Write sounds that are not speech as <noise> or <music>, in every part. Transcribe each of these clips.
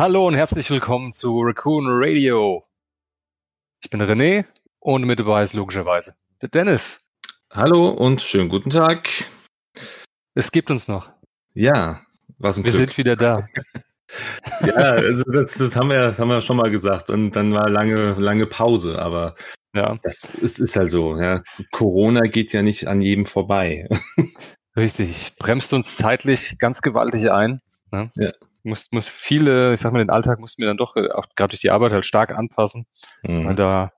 Hallo und herzlich willkommen zu Raccoon Radio. Ich bin René und mit dabei ist logischerweise der Dennis. Hallo und schönen guten Tag. Es gibt uns noch. Ja, was ein Wir Glück. sind wieder da. <laughs> Ja, also das, das, haben wir, das haben wir schon mal gesagt und dann war lange, lange Pause, aber Ja, das ist, ist halt so. Ja. Corona geht ja nicht an jedem vorbei. <laughs> richtig. Bremst uns zeitlich ganz gewaltig ein. Ne? Ja. Muss, muss viele, ich sag mal, den Alltag mussten wir dann doch äh, auch gerade durch die Arbeit halt stark anpassen, weil Mhm. da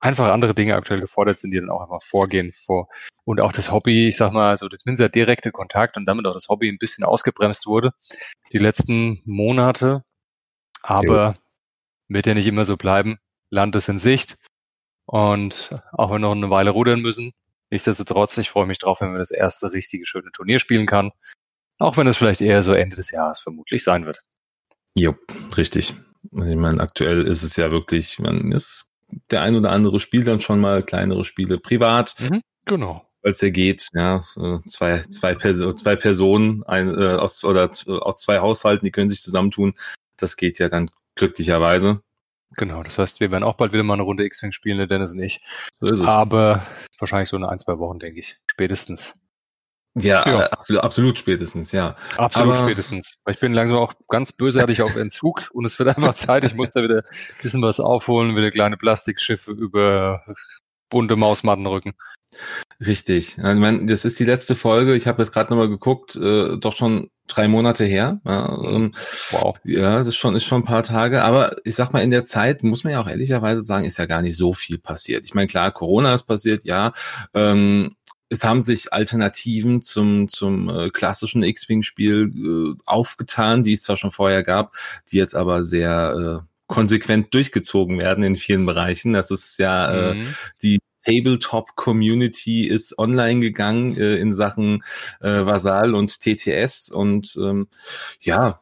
einfach andere Dinge aktuell gefordert sind, die dann auch einfach vorgehen vor. Und auch das Hobby, ich sag mal, also das Minzer direkte Kontakt und damit auch das Hobby ein bisschen ausgebremst wurde, die letzten Monate. Aber wird ja nicht immer so bleiben. Land ist in Sicht. Und auch wenn wir noch eine Weile rudern müssen, nichtsdestotrotz, ich freue mich drauf, wenn wir das erste richtige schöne Turnier spielen kann. Auch wenn es vielleicht eher so Ende des Jahres vermutlich sein wird. Jo, richtig. Also Ich meine, aktuell ist es ja wirklich, man ist der ein oder andere spielt dann schon mal kleinere Spiele privat, Genau. weil es ja geht, ja, äh, zwei, zwei, Perso zwei Personen ein, äh, aus, oder aus zwei Haushalten, die können sich zusammentun. Das geht ja dann glücklicherweise. Genau. Das heißt, wir werden auch bald wieder mal eine Runde X-Wing spielen, der Dennis und ich. So ist es. Aber wahrscheinlich so in ein, zwei Wochen, denke ich. Spätestens. Ja, ja. Äh, absolut, absolut spätestens, ja. Absolut Aber- spätestens. Ich bin langsam auch ganz bösartig auf Entzug <laughs> und es wird einfach Zeit. Ich muss da wieder ein bisschen was aufholen, wieder kleine Plastikschiffe über bunte Mausmatten rücken. Richtig. Ich meine, das ist die letzte Folge. Ich habe jetzt gerade nochmal geguckt, äh, doch schon drei Monate her. Ja, ähm, Wow. ja, das ist schon, ist schon ein paar Tage. Aber ich sag mal, in der Zeit muss man ja auch ehrlicherweise sagen, ist ja gar nicht so viel passiert. Ich meine, klar, Corona ist passiert, ja. Ähm, es haben sich Alternativen zum, zum äh, klassischen X-Wing-Spiel äh, aufgetan, die es zwar schon vorher gab, die jetzt aber sehr äh, konsequent durchgezogen werden in vielen Bereichen. Das ist ja äh, Mhm. die Tabletop-Community ist online gegangen äh, in Sachen äh, Vasal und TTS und ähm, ja,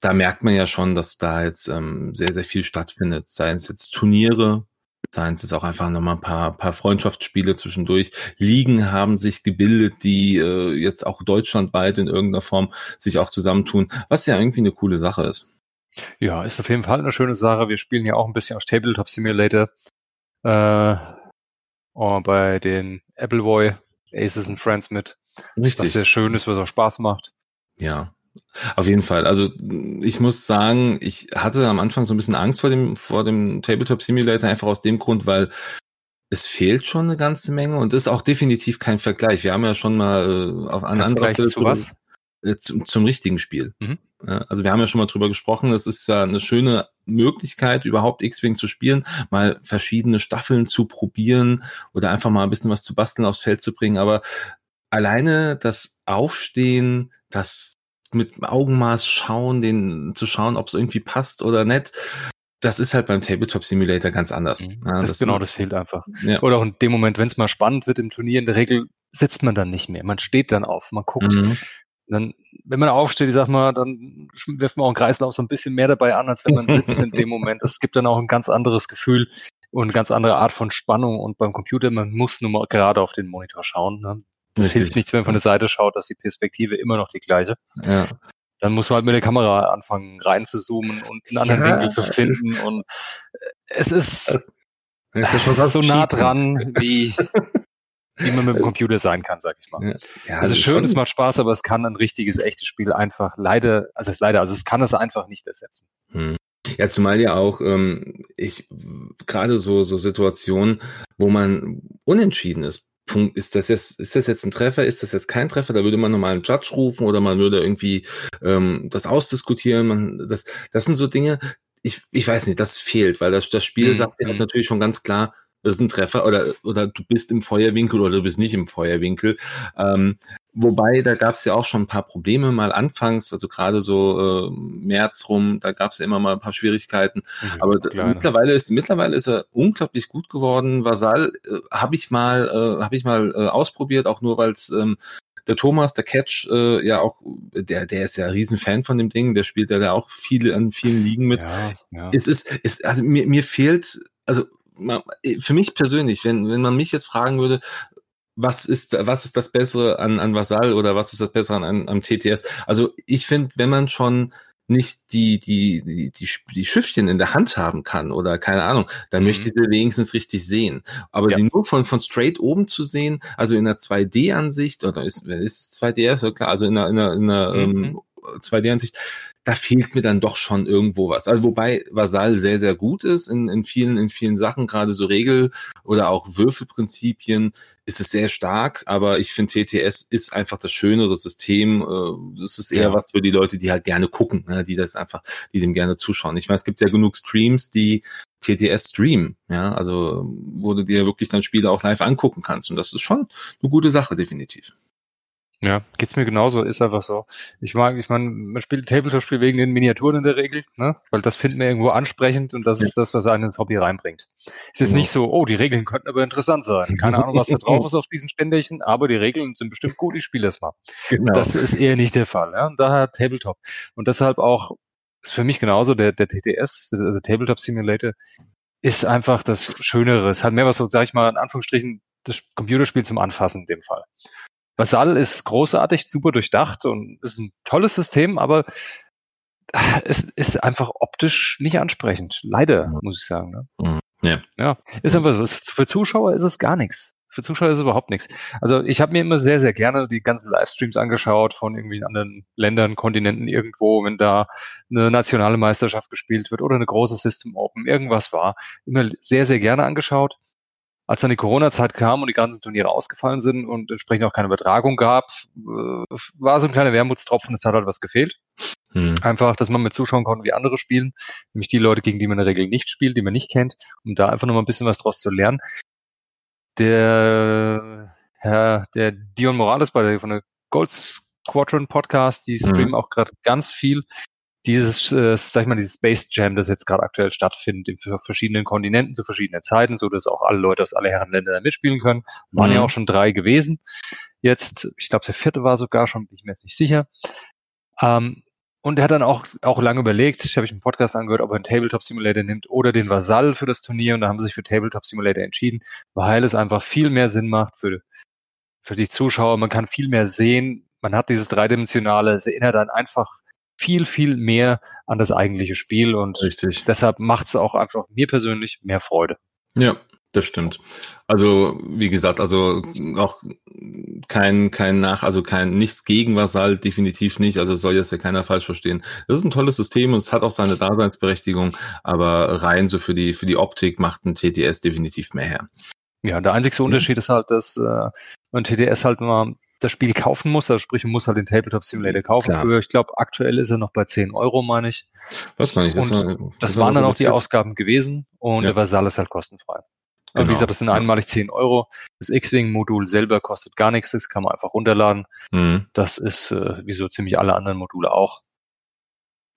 da merkt man ja schon, dass da jetzt ähm, sehr, sehr viel stattfindet. Seien es jetzt Turniere, seien es jetzt auch einfach nochmal ein paar, paar Freundschaftsspiele zwischendurch. Ligen haben sich gebildet, die äh, jetzt auch deutschlandweit in irgendeiner Form sich auch zusammentun, was ja irgendwie eine coole Sache ist. Ja, ist auf jeden Fall eine schöne Sache. Wir spielen ja auch ein bisschen auf Tabletop Simulator. Äh, oh, bei den Appleboy Aces and Friends mit. Was sehr schön ist, was auch Spaß macht. Ja, auf jeden Fall. Also ich muss sagen, ich hatte am Anfang so ein bisschen Angst vor dem, vor dem Tabletop Simulator, einfach aus dem Grund, weil es fehlt schon eine ganze Menge und ist auch definitiv kein Vergleich. Wir haben ja schon mal äh, auf einer Kein anderen zu was? äh, zum, zum richtigen Spiel. Mhm. Ja, Also wir haben ja schon mal drüber gesprochen, es ist zwar eine schöne Möglichkeit, überhaupt X-Wing zu spielen, mal verschiedene Staffeln zu probieren oder einfach mal ein bisschen was zu basteln aufs Feld zu bringen, aber alleine das Aufstehen, das mit Augenmaß schauen, den zu schauen, ob es irgendwie passt oder nicht, das ist halt beim Tabletop Simulator ganz anders. Mhm. Ja, das, genau, das fehlt einfach. Ja. Oder auch in dem Moment, wenn es mal spannend wird im Turnier, in der Regel sitzt man dann nicht mehr. Man steht dann auf, man guckt. Mhm. Dann, wenn man aufsteht, ich sag mal, dann wirft man auch einen Kreislauf so ein bisschen mehr dabei an, als wenn man sitzt in dem Moment. Es gibt dann auch ein ganz anderes Gefühl und eine ganz andere Art von Spannung. Und beim Computer, man muss nur mal gerade auf den Monitor schauen. Ne? Das Richtig. hilft nichts, wenn man von der Seite schaut, dass die Perspektive immer noch die gleiche. Ja. Dann muss man halt mit der Kamera anfangen reinzuzoomen und einen anderen Ja. Winkel zu finden. Und äh, es ist ist ja schon fast so nah dran, wie, <laughs> wie man mit dem Computer sein kann, sag ich mal. Ja. Ja, Also ist schön, schon- es macht Spaß, aber es kann ein richtiges, echtes Spiel einfach leider, also es ist leider, also es kann es einfach nicht ersetzen. Hm. Ja, zumal ja auch ähm, ich gerade so so Situationen, wo man unentschieden ist. Ist das jetzt ist das jetzt ein Treffer? Ist das jetzt kein Treffer? Da würde man nochmal einen Judge rufen oder man würde irgendwie ähm, das ausdiskutieren. Man, das das sind so Dinge. Ich ich weiß nicht, das fehlt, weil das das Spiel Mhm, sagt ja mhm. natürlich schon ganz klar, das ist ein Treffer oder oder du bist im Feuerwinkel oder du bist nicht im Feuerwinkel. Ähm, Wobei, da gab es ja auch schon ein paar Probleme mal anfangs, also gerade so äh, März rum, da gab es ja immer mal ein paar Schwierigkeiten. Aber d- Kleine. mittlerweile ist mittlerweile ist er unglaublich gut geworden. Vasal äh, habe ich mal äh, habe ich mal äh, ausprobiert, auch nur weil es ähm, der Thomas, der Catch, äh, ja auch, der der ist ja ein Riesenfan von dem Ding, der spielt ja da auch viele an vielen Ligen mit. Ja, ja. Es ist, es, also mir, mir fehlt, also für mich persönlich, wenn wenn man mich jetzt fragen würde, was ist, was ist das Bessere an, an Vasal oder was ist das Bessere an, an am TTS? Also ich finde, wenn man schon nicht die, die, die, die, die Schiffchen in der Hand haben kann oder keine Ahnung, dann mhm. möchte ich sie wenigstens richtig sehen. Aber ja. sie nur von, von straight oben zu sehen, also in einer 2D-Ansicht, oder ist, ist 2D, ist klar, also in einer, in einer, in einer mhm. ähm, 2D-Ansicht, da fehlt mir dann doch schon irgendwo was. Also wobei Vasall sehr, sehr gut ist in, in vielen, in vielen Sachen, gerade so Regel- oder auch Würfelprinzipien ist es sehr stark, aber ich finde TTS ist einfach das Schöne, das System, äh, das ist eher ja. was für die Leute, die halt gerne gucken, ne, die das einfach, die dem gerne zuschauen. Ich meine, es gibt ja genug Streams, die TTS streamen, ja, also wo du dir wirklich dann Spiele auch live angucken kannst und das ist schon eine gute Sache, definitiv. Ja, geht's mir genauso, ist einfach so. Ich mag, ich meine, man spielt Tabletop-Spiel wegen den Miniaturen in der Regel, ne? Weil das finden wir irgendwo ansprechend und das ja. ist das, was einen ins Hobby reinbringt. Es ist genau. nicht so, oh, die Regeln könnten aber interessant sein. Keine Ahnung, was da <laughs> drauf ist auf diesen Ständerchen, aber die Regeln sind bestimmt gut, ich spiele das mal. Genau. Das ist eher nicht der Fall, ja. Und daher Tabletop. Und deshalb auch, ist für mich genauso, der, der TTS, also Tabletop Simulator, ist einfach das Schönere. Es hat mehr was so, sag ich mal, in Anführungsstrichen, das Computerspiel zum Anfassen in dem Fall. Basal ist großartig, super durchdacht und ist ein tolles System, aber es ist einfach optisch nicht ansprechend. Leider, muss ich sagen. Ne? Mhm. Ja. ja, ist einfach so. Für Zuschauer ist es gar nichts. Für Zuschauer ist es überhaupt nichts. Also ich habe mir immer sehr, sehr gerne die ganzen Livestreams angeschaut von irgendwie anderen Ländern, Kontinenten irgendwo, wenn da eine nationale Meisterschaft gespielt wird oder eine große System Open, irgendwas war. Immer sehr, sehr gerne angeschaut als dann die Corona-Zeit kam und die ganzen Turniere ausgefallen sind und entsprechend auch keine Übertragung gab, äh, war so ein kleiner Wermutstropfen, es hat halt was gefehlt. Hm. Einfach, dass man mit zuschauen konnte, wie andere spielen, nämlich die Leute, gegen die man in der Regel nicht spielt, die man nicht kennt, um da einfach nochmal ein bisschen was draus zu lernen. Der Herr, der Dion Morales bei der, von der Gold Squadron Podcast, die hm. streamen hm. auch gerade ganz viel dieses, äh, sag ich mal, dieses Space Jam, das jetzt gerade aktuell stattfindet, in verschiedenen Kontinenten zu verschiedenen Zeiten, so dass auch alle Leute aus alle Herrenländer mitspielen können. Waren mhm. ja auch schon drei gewesen. Jetzt, ich glaube, der vierte war sogar schon, bin ich mir jetzt nicht sicher. Ähm, und er hat dann auch, auch lange überlegt, ich habe ich einen Podcast angehört, ob er einen Tabletop Simulator nimmt oder den Vasall für das Turnier. Und da haben sie sich für Tabletop Simulator entschieden, weil es einfach viel mehr Sinn macht für, für die Zuschauer. Man kann viel mehr sehen. Man hat dieses dreidimensionale, es erinnert dann einfach viel, viel mehr an das eigentliche Spiel und Richtig. deshalb macht es auch einfach mir persönlich mehr Freude. Ja, das stimmt. Also, wie gesagt, also auch kein, kein Nach, also kein nichts gegen Vasall, definitiv nicht. Also soll jetzt ja keiner falsch verstehen. Das ist ein tolles System und es hat auch seine Daseinsberechtigung, aber rein so für die, für die Optik macht ein TTS definitiv mehr her. Ja, der einzige Unterschied ist halt, dass äh, ein TTS halt mal das Spiel kaufen muss, also sprich, muss halt den Tabletop Simulator kaufen. Für, ich glaube, aktuell ist er noch bei 10 Euro, meine ich. Was gar nicht. Das, und war, das waren dann auch die Ausgaben gewesen und ja. der Vasall ist halt kostenfrei. Genau. wie gesagt, das sind einmalig 10 Euro. Das X-Wing-Modul selber kostet gar nichts, das kann man einfach runterladen. Mhm. Das ist äh, wie so ziemlich alle anderen Module auch.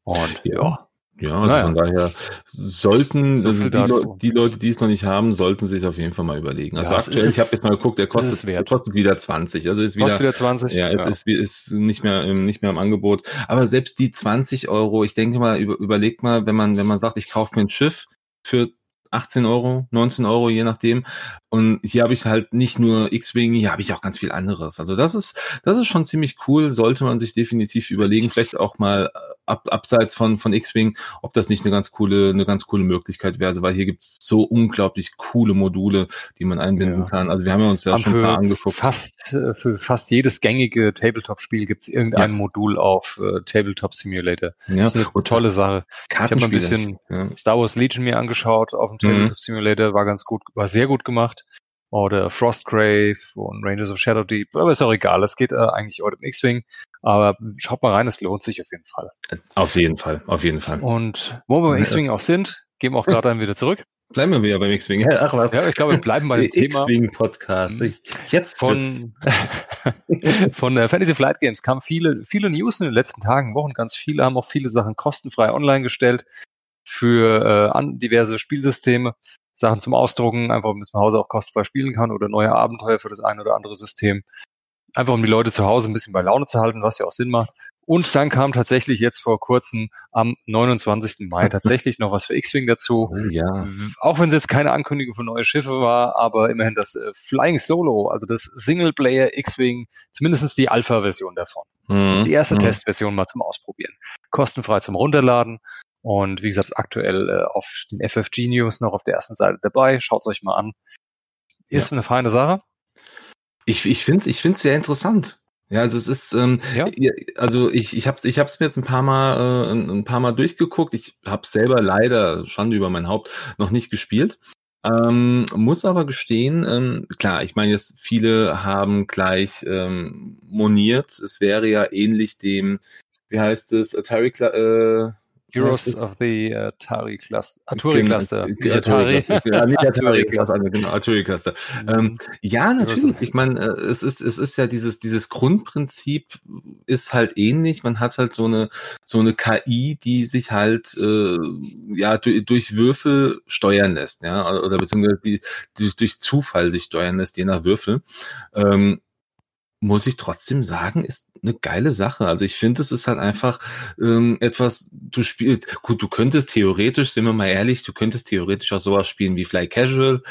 Und ja. Ja, also naja. von daher sollten so also die, Le die, Leute, die es noch nicht haben, sollten sich auf jeden Fall mal überlegen. Also ja, aktuell, ich habe jetzt mal geguckt, der kostet, der kostet wieder 20. Also ist wieder, kostet wieder 20. Ja, jetzt ja. Ist, ist nicht mehr im, nicht mehr im Angebot. Aber selbst die 20 Euro, ich denke mal, über, überlegt mal, wenn man wenn man sagt, ich kaufe mir ein Schiff für 18 Euro, 19 Euro, je nachdem. Und hier habe ich halt nicht nur X-Wing, hier habe ich auch ganz viel anderes. Also das ist, das ist schon ziemlich cool, sollte man sich definitiv überlegen, vielleicht auch mal äh, ab, abseits von, von X-Wing, ob das nicht eine ganz coole, eine ganz coole Möglichkeit wäre, also, weil hier gibt's so unglaublich coole Module, die man einbinden ja. kann. Also wir haben ja uns ja schon ein paar angeguckt. Fast, äh, für fast jedes gängige Tabletop-Spiel gibt's irgendein ja. Modul auf äh, Tabletop Simulator. Ja. Das ist eine tolle Sache. Ich habe mal ein bisschen. Star Wars Legion mir angeschaut auf dem Tabletop mhm. Simulator, war ganz gut, war sehr gut gemacht. Oder Frostgrave und Rangers of Shadow Deep, aber ist auch egal. Es geht äh, eigentlich heute im X-Wing. Aber schaut mal rein, es lohnt sich auf jeden Fall. Auf jeden Fall, auf jeden Fall. Und wo wir beim X-Wing auch sind, gehen wir auch gerade dann wieder zurück. Bleiben wir wieder beim X-Wing. Ach was. Ja, ich glaube, wir bleiben bei dem <laughs> Thema. X-Wing-Podcast. Jetzt von, <laughs> von der Fantasy Flight Games kamen viele, viele News in den letzten Tagen, Wochen. Ganz viele haben auch viele Sachen kostenfrei online gestellt für äh, an diverse Spielsysteme. Sachen zum Ausdrucken, einfach um es zu Hause auch kostenfrei spielen kann oder neue Abenteuer für das eine oder andere System einfach um die Leute zu Hause ein bisschen bei Laune zu halten, was ja auch Sinn macht. Und dann kam tatsächlich jetzt vor kurzem am 29. Mai tatsächlich noch was für X-Wing dazu. Oh, ja. Auch wenn es jetzt keine Ankündigung für neue Schiffe war, aber immerhin das äh, Flying Solo, also das Singleplayer X-Wing, zumindest die Alpha-Version davon. Mhm. Die erste mhm. Testversion mal zum Ausprobieren. Kostenfrei zum Runterladen. Und wie gesagt, aktuell äh, auf den FFG News noch auf der ersten Seite dabei. Schaut es euch mal an. Ist ja. eine feine Sache. Ich, ich finde es ich find's sehr interessant. Ja, also es ist, ähm, ja. also ich, ich habe es ich hab's mir jetzt ein paar Mal äh, ein, paar Mal durchgeguckt. Ich habe selber leider Schande über mein Haupt noch nicht gespielt. Ähm, muss aber gestehen, ähm, klar, ich meine jetzt viele haben gleich ähm, moniert, es wäre ja ähnlich dem, wie heißt es, Atari, äh, Heroes of the Atari Cluster. Atari Cluster. Atari. <laughs> Ja, nicht Atari Cluster, genau, Atari Cluster. Mhm. Ähm, ja, natürlich. Ich meine, äh, es ist, es ist ja dieses, dieses Grundprinzip ist halt ähnlich. Man hat halt so eine, so eine KI, die sich halt, äh, ja, durch, durch Würfel steuern lässt, ja, oder beziehungsweise die, durch, durch Zufall sich steuern lässt, je nach Würfel. Ähm, muss ich trotzdem sagen, ist eine geile Sache. Also ich finde, es ist halt einfach ähm, etwas, du spielst, gut, du könntest theoretisch, sind wir mal ehrlich, du könntest theoretisch auch sowas spielen wie Fly Casual.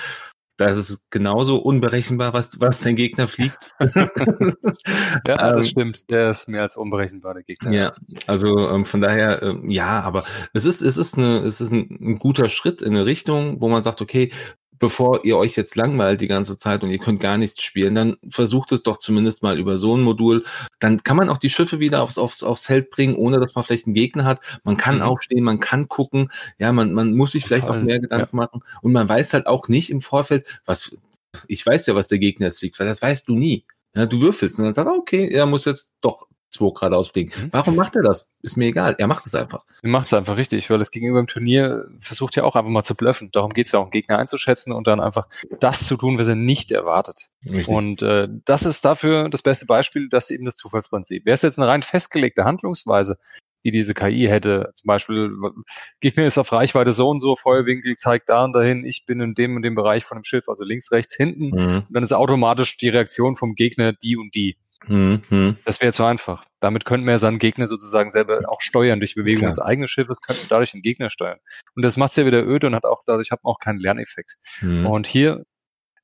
Da ist es genauso unberechenbar, was, was dein Gegner fliegt. <laughs> ja, das ähm, stimmt. Der ist mehr als unberechenbar, der Gegner. Ja, also ähm, von daher, ähm, ja, aber es ist, es ist eine, es ist ein, ein guter Schritt in eine Richtung, wo man sagt, okay, bevor ihr euch jetzt langweilt die ganze Zeit und ihr könnt gar nichts spielen, dann versucht es doch zumindest mal über so ein Modul. Dann kann man auch die Schiffe wieder aufs, aufs, aufs Feld bringen, ohne dass man vielleicht einen Gegner hat. Man kann mhm. aufstehen, man kann gucken. Ja, man, man muss sich vielleicht Total. auch mehr Gedanken ja. machen. Und man weiß halt auch nicht im Vorfeld, was, ich weiß ja, was der Gegner jetzt fliegt, weil das weißt du nie. Ja, du würfelst und dann sagst, okay, er muss jetzt doch 2 geradeaus fliegen. Mhm. Warum macht er das? Ist mir egal. Er macht es einfach. Er macht es einfach richtig, weil das Gegenüber im Turnier versucht ja auch einfach mal zu bluffen. Darum geht es ja auch, einen Gegner einzuschätzen und dann einfach das zu tun, was er nicht erwartet. Richtig. Und äh, das ist dafür das beste Beispiel, dass eben das Zufallsprinzip. Wäre es jetzt eine rein festgelegte Handlungsweise, die diese KI hätte. Zum Beispiel, Gegner ist auf Reichweite so und so, Feuerwinkel zeigt da und dahin, ich bin in dem und dem Bereich von dem Schiff, also links, rechts, hinten. Mhm. Und dann ist automatisch die Reaktion vom Gegner die und die. Mhm. Das wäre zu einfach. Damit könnten wir seinen Gegner sozusagen selber auch steuern. Durch Bewegung Klar. des eigenen Schiffes könnten wir dadurch den Gegner steuern. Und das macht es ja wieder öde und hat auch dadurch hat man auch keinen Lerneffekt. Mhm. Und hier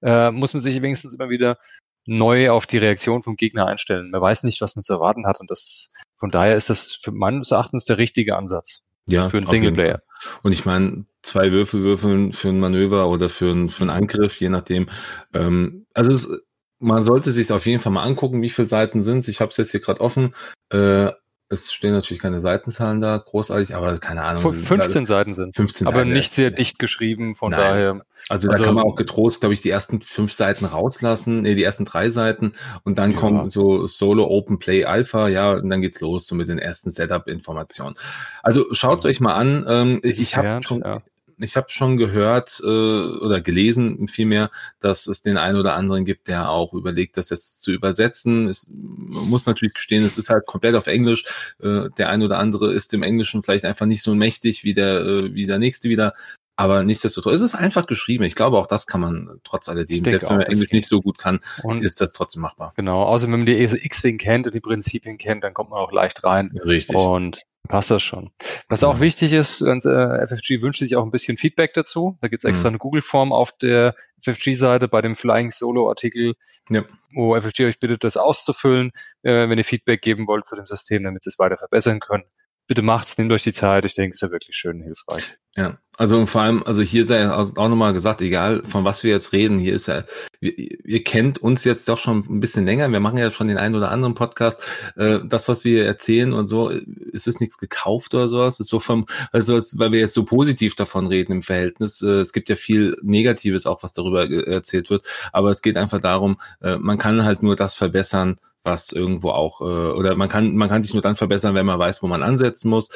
äh, muss man sich wenigstens immer wieder neu auf die Reaktion vom Gegner einstellen. Man weiß nicht, was man zu erwarten hat. Und das, von daher ist das für meines Erachtens der richtige Ansatz. Ja, für einen Singleplayer. Und ich meine, zwei Würfel würfeln für ein Manöver oder für, ein, für einen Angriff, je nachdem. Ähm, also es man sollte sich auf jeden Fall mal angucken, wie viele Seiten sind Ich habe es jetzt hier gerade offen. Äh, es stehen natürlich keine Seitenzahlen da, großartig, aber keine Ahnung. 15 Seiten sind 15 Aber Seiten, nicht sehr dicht geschrieben, von Nein. daher. Also, also, da kann man auch getrost, glaube ich, die ersten fünf Seiten rauslassen, nee, die ersten drei Seiten und dann ja. kommt so Solo Open Play Alpha, ja, und dann geht's los so mit den ersten Setup-Informationen. Also schaut's ja. euch mal an. Ähm, ich habe schon, ja ich habe schon gehört äh, oder gelesen vielmehr, dass es den einen oder anderen gibt, der auch überlegt, das jetzt zu übersetzen. Es muss natürlich gestehen, es ist halt komplett auf Englisch. Äh, der ein oder andere ist im Englischen vielleicht einfach nicht so mächtig wie der, äh, wie der nächste wieder. Aber nichtsdestotrotz, es ist einfach geschrieben. Ich glaube, auch das kann man trotz alledem, selbst wenn man Englisch nicht so gut kann, und ist das trotzdem machbar. Genau, außer wenn man die X-Wing kennt und die Prinzipien kennt, dann kommt man auch leicht rein. Richtig. Und passt das schon. Was auch wichtig ist, und, äh, FFG wünscht sich auch ein bisschen Feedback dazu. Da gibt es extra mhm. eine Google-Form auf der FFG-Seite bei dem Flying Solo-Artikel, ja. wo FFG euch bittet, das auszufüllen, äh, wenn ihr Feedback geben wollt zu dem System, damit sie es weiter verbessern können bitte macht's, nehmt euch die Zeit. Ich denke, es ist ja wirklich schön hilfreich. Ja, also vor allem, also hier sei auch nochmal gesagt, egal von was wir jetzt reden, hier ist ja, ihr, ihr, kennt uns jetzt doch schon ein bisschen länger. Wir machen ja schon den einen oder anderen Podcast. Äh, das, was wir erzählen und so, es ist nichts gekauft oder sowas. Es ist so vom, also weil wir jetzt so positiv davon reden im Verhältnis. Äh, es gibt ja viel Negatives auch, was darüber erzählt wird. Aber es geht einfach darum, äh, man kann halt nur das verbessern, was irgendwo auch, äh, oder man kann, man kann sich nur dann verbessern, wenn man weiß, wo man ansetzen muss.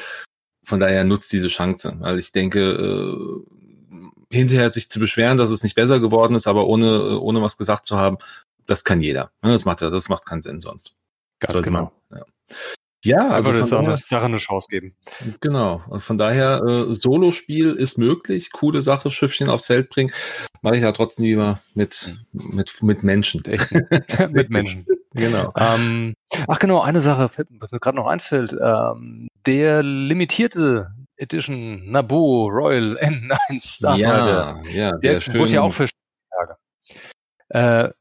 Von daher nutzt diese Chance. Also ich denke, äh, hinterher sich zu beschweren, dass es nicht besser geworden ist, aber ohne, ohne was gesagt zu haben, das kann jeder. Das macht, das macht keinen Sinn sonst. Ganz genau. Man, ja. Ja, also von daher, Sache eine Chance geben. Genau. Und von daher, äh, Solo-Spiel ist möglich, coole Sache, Schiffchen aufs Feld bringen. Mache ich ja trotzdem lieber mit, mit, mit Menschen. <laughs> mit Menschen. Genau. Ähm, ach genau, eine Sache, was mir gerade noch einfällt. Ähm, der limitierte Edition Naboo Royal N1 Starfighter. Ja, ja, der, der wurde ja auch für Tage. Äh,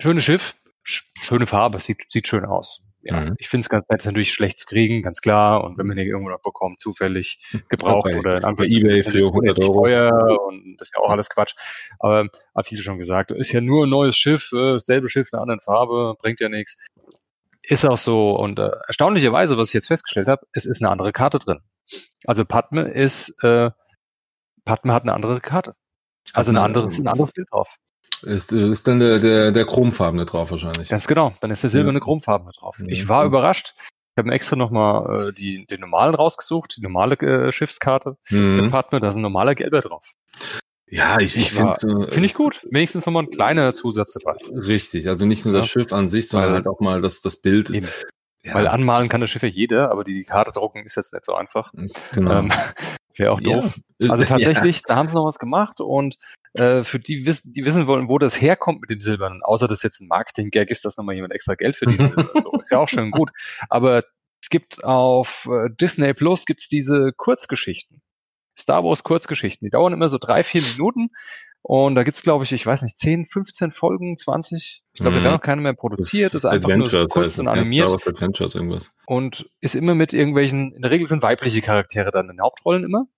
schönes Schiff, schöne Farbe, sieht, sieht schön aus ja, mhm. ich finde es ganz nett, ist natürlich schlecht zu kriegen, ganz klar. Und wenn man den irgendwo noch bekommt, zufällig gebraucht bei, oder bei Ebay für 100 Euro. Teuer und das ist ja auch alles Quatsch. Aber hab viele schon gesagt, ist ja nur ein neues Schiff, äh, selbe Schiff, eine andere Farbe, bringt ja nichts. Ist auch so. Und äh, erstaunlicherweise, was ich jetzt festgestellt habe, es ist eine andere Karte drin. Also Padme ist, äh, Padme hat eine andere Karte. Also eine andere, ist ein anderes Bild drauf. Ist, ist dann der, der, der chromfarbene drauf wahrscheinlich. Ganz genau, dann ist der silberne ja. chromfarbene drauf. Ich war überrascht. Ich habe mir extra nochmal äh, die, den normalen rausgesucht, die normale äh, Schiffskarte mhm. mit Padme, da ist ein normaler gelber drauf. Ja, ich, ich finde so, finde ich gut. Wenigstens nochmal ein kleiner Zusatz dabei. Richtig, also nicht nur ja. das Schiff an sich, sondern Weil, halt auch mal das, das Bild ist. Ja. Weil anmalen kann das Schiff ja jeder, aber die Karte drucken ist jetzt nicht so einfach. Genau. Ähm, Wäre auch doof. <laughs> Ja. Also tatsächlich, ja. da haben sie noch was gemacht und äh, für die wissen, die wissen wollen, wo das herkommt mit dem Silbernen. Außer dass jetzt ein Marketing-Gag ist, dass nochmal jemand extra Geld verdient. <laughs> so. Ist ja auch schön gut. Aber es gibt auf äh, Disney Plus gibt's diese Kurzgeschichten. Star Wars Kurzgeschichten. Die dauern immer so drei, vier Minuten. Und da gibt's, glaube ich, ich weiß nicht, 10, 15 Folgen, 20. Ich glaube, mhm. da werden noch keine mehr produziert. Das ist einfach Adventures, nur so kurz heißt und animiert. Star Wars Adventures irgendwas. Und ist immer mit irgendwelchen, in der Regel sind weibliche Charaktere dann in den Hauptrollen immer.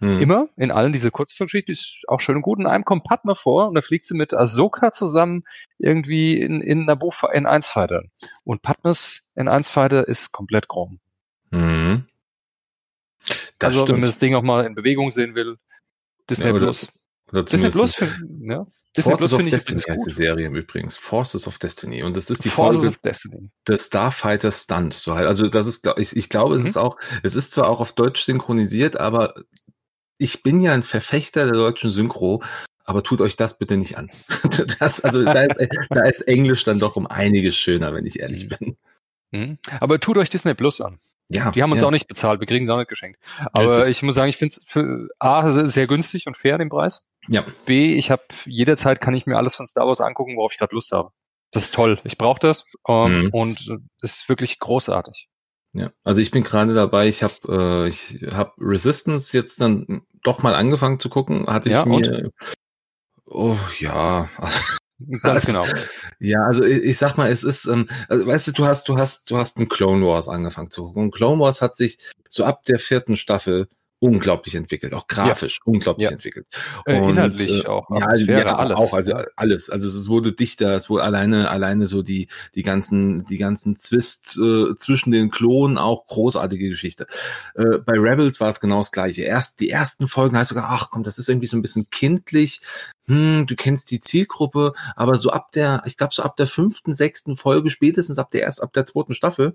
Mhm. Immer, in allen diese Kurzgeschichten, ist auch schön und gut. In einem kommt Padma vor und da fliegt sie mit Ahsoka zusammen irgendwie in, in Naboo in 1 Fighter. Und Padmas in 1 Fighter ist komplett chrom. Mhm. Das also, stimmt. wenn man das Ding auch mal in Bewegung sehen will, Disney ja, Plus. Oder Disney Plus, für, ja. Disney Forces Plus of Destiny heißt die Serie übrigens. Forces of Destiny. Und das ist die Forces Folge of Destiny. des Starfighter Stunt. So halt. Also das ist, ich, ich glaube, mhm. es ist auch, es ist zwar auch auf Deutsch synchronisiert, aber ich bin ja ein Verfechter der deutschen Synchro, aber tut euch das bitte nicht an. <laughs> Das, also da ist, da ist Englisch dann doch um einiges schöner, wenn ich ehrlich mhm. bin. Mhm. Aber tut euch Disney Plus an. Ja, die haben uns ja. auch nicht bezahlt, wir kriegen es auch nicht geschenkt. Aber ich muss sagen, ich finde es für A sehr günstig und fair den Preis. Ja. B, ich habe jederzeit kann ich mir alles von Star Wars angucken, worauf ich gerade Lust habe. Das ist toll. Ich brauche das ähm, mhm. und es ist wirklich großartig. Ja, also ich bin gerade dabei, ich habe äh, ich habe Resistance jetzt dann doch mal angefangen zu gucken, hatte ich ja, mir Oh ja. <laughs> Ganz also, genau. Ja, also ich, ich, sag mal, es ist, ähm, also, weißt du, du hast, du hast, du hast einen Clone Wars angefangen zu gucken. Und Clone Wars hat sich so ab der vierten Staffel unglaublich entwickelt, auch grafisch ja. unglaublich ja. entwickelt. Äh, und, inhaltlich äh, auch, ja, Atmosphäre, ja, alles. Auch, also alles. Also es wurde dichter, es wurde alleine, alleine so die, die ganzen, die ganzen Zwist äh, zwischen den Klonen, auch großartige Geschichte. Äh, bei Rebels war es genau das gleiche. Erst die ersten Folgen heißt sogar, ach komm, das ist irgendwie so ein bisschen kindlich. Hm, du kennst die Zielgruppe, aber so ab der, ich glaube so ab der fünften, sechsten Folge, spätestens ab der erst ab der zweiten Staffel,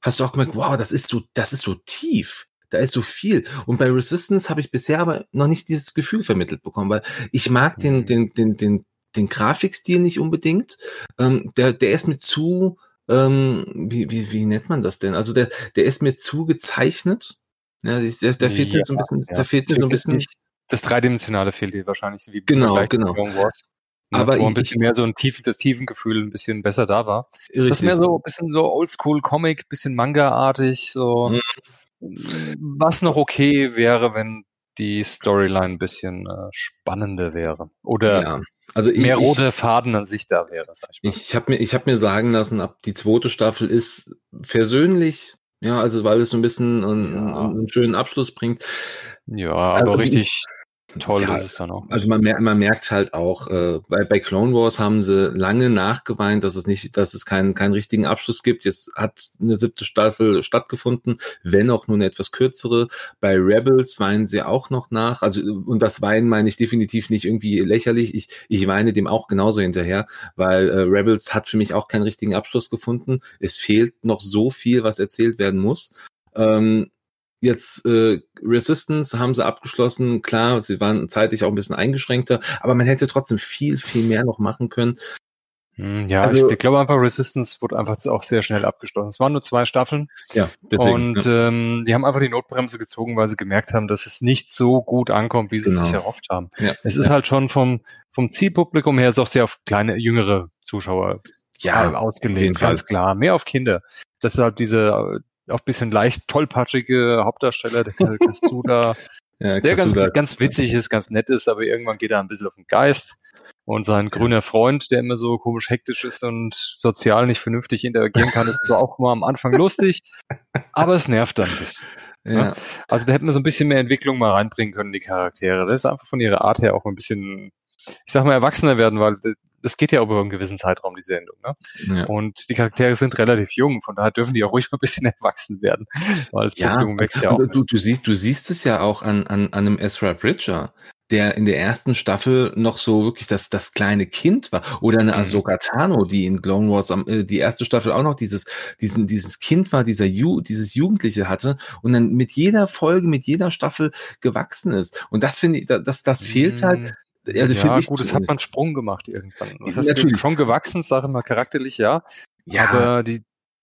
hast du auch gemerkt, wow, das ist so, das ist so tief. Da ist so viel. Und bei Resistance habe ich bisher aber noch nicht dieses Gefühl vermittelt bekommen, weil ich mag den, mhm. den, den, den, den Grafikstil nicht unbedingt. Ähm, der, der ist mir zu, ähm, wie, wie, wie nennt man das denn? Also der, der ist mir zu gezeichnet. Ja, der, der fehlt ja, mir so ein bisschen, ja. da fehlt mir so ein bisschen. Das Dreidimensionale fehlt dir wahrscheinlich, wie genau, genau. Aber wo ein bisschen ich, mehr so ein tief, das Tiefengefühl ein bisschen besser da war. Richtig. Das ist mehr so ein bisschen so Oldschool Comic, bisschen Manga-artig, so. Mhm was noch okay wäre, wenn die Storyline ein bisschen äh, spannender wäre. Oder ja. also ich, mehr rote Faden an sich da wäre, sag ich mal. Ich habe mir, ich hab mir sagen lassen, ab die zweite Staffel ist versöhnlich, ja, also weil es so ein bisschen einen, ja. einen schönen Abschluss bringt. Ja, aber also, richtig toll ja, ist es dann auch. Also man, mer man merkt halt auch, äh, bei, bei Clone Wars haben sie lange nachgeweint, dass es nicht, dass es keinen, keinen richtigen Abschluss gibt. Jetzt hat eine siebte Staffel stattgefunden, wenn auch nur eine etwas kürzere. Bei Rebels weinen sie auch noch nach. Also, und das Weinen meine ich definitiv nicht irgendwie lächerlich. Ich, ich weine dem auch genauso hinterher, weil äh, Rebels hat für mich auch keinen richtigen Abschluss gefunden. Es fehlt noch so viel, was erzählt werden muss. Ähm, Jetzt äh, Resistance haben sie abgeschlossen. Klar, sie waren zeitlich auch ein bisschen eingeschränkter, aber man hätte trotzdem viel, viel mehr noch machen können. Hm, ja, also, ich glaube einfach, Resistance wurde einfach auch sehr schnell abgeschlossen. Es waren nur zwei Staffeln. Ja, deswegen, und ja. Ähm, die haben einfach die Notbremse gezogen, weil sie gemerkt haben, dass es nicht so gut ankommt, wie sie genau. sich erhofft haben. Ja, es ist ja. halt schon vom, vom Zielpublikum her ist auch sehr auf kleine, jüngere Zuschauer ja, ausgelegt, ganz klar. Mehr auf Kinder. Das ist halt diese auch bisschen leicht tollpatschige Hauptdarsteller, der <laughs> Kasuda, ja, der ganz, ganz witzig ist, ganz nett ist, aber irgendwann geht er ein bisschen auf den Geist. Und sein grüner Freund, der immer so komisch hektisch ist und sozial nicht vernünftig interagieren kann, ist zwar auch mal am Anfang lustig, aber es nervt dann ein bisschen. Ja. Ne? Also da hätten wir so ein bisschen mehr Entwicklung mal reinbringen können, die Charaktere. Das ist einfach von ihrer Art her auch ein bisschen, ich sag mal, erwachsener werden, weil das, geht ja über einen gewissen Zeitraum, die Sendung. Ne? Ja. Und die Charaktere sind relativ jung, von daher dürfen die auch ruhig mal ein bisschen <laughs> erwachsen werden, weil das ja, Publikum wächst ja auch. Du, du, siehst, du siehst es ja auch an, an, an einem Ezra Bridger der in der ersten Staffel noch so wirklich das, das kleine Kind war. Oder eine mhm. Ahsoka Tano, die in Clone Wars am, äh, die erste Staffel auch noch dieses, diesen, dieses Kind war, dieser Ju, dieses Jugendliche hatte und dann mit jeder Folge, mit jeder Staffel gewachsen ist. Und das finde ich, das, das fehlt halt. Also ja, gut, es hat man Sprung gemacht irgendwann. Das heißt, Natürlich. schon gewachsen, sage ich mal, charakterlich, ja. Ja. Aber die,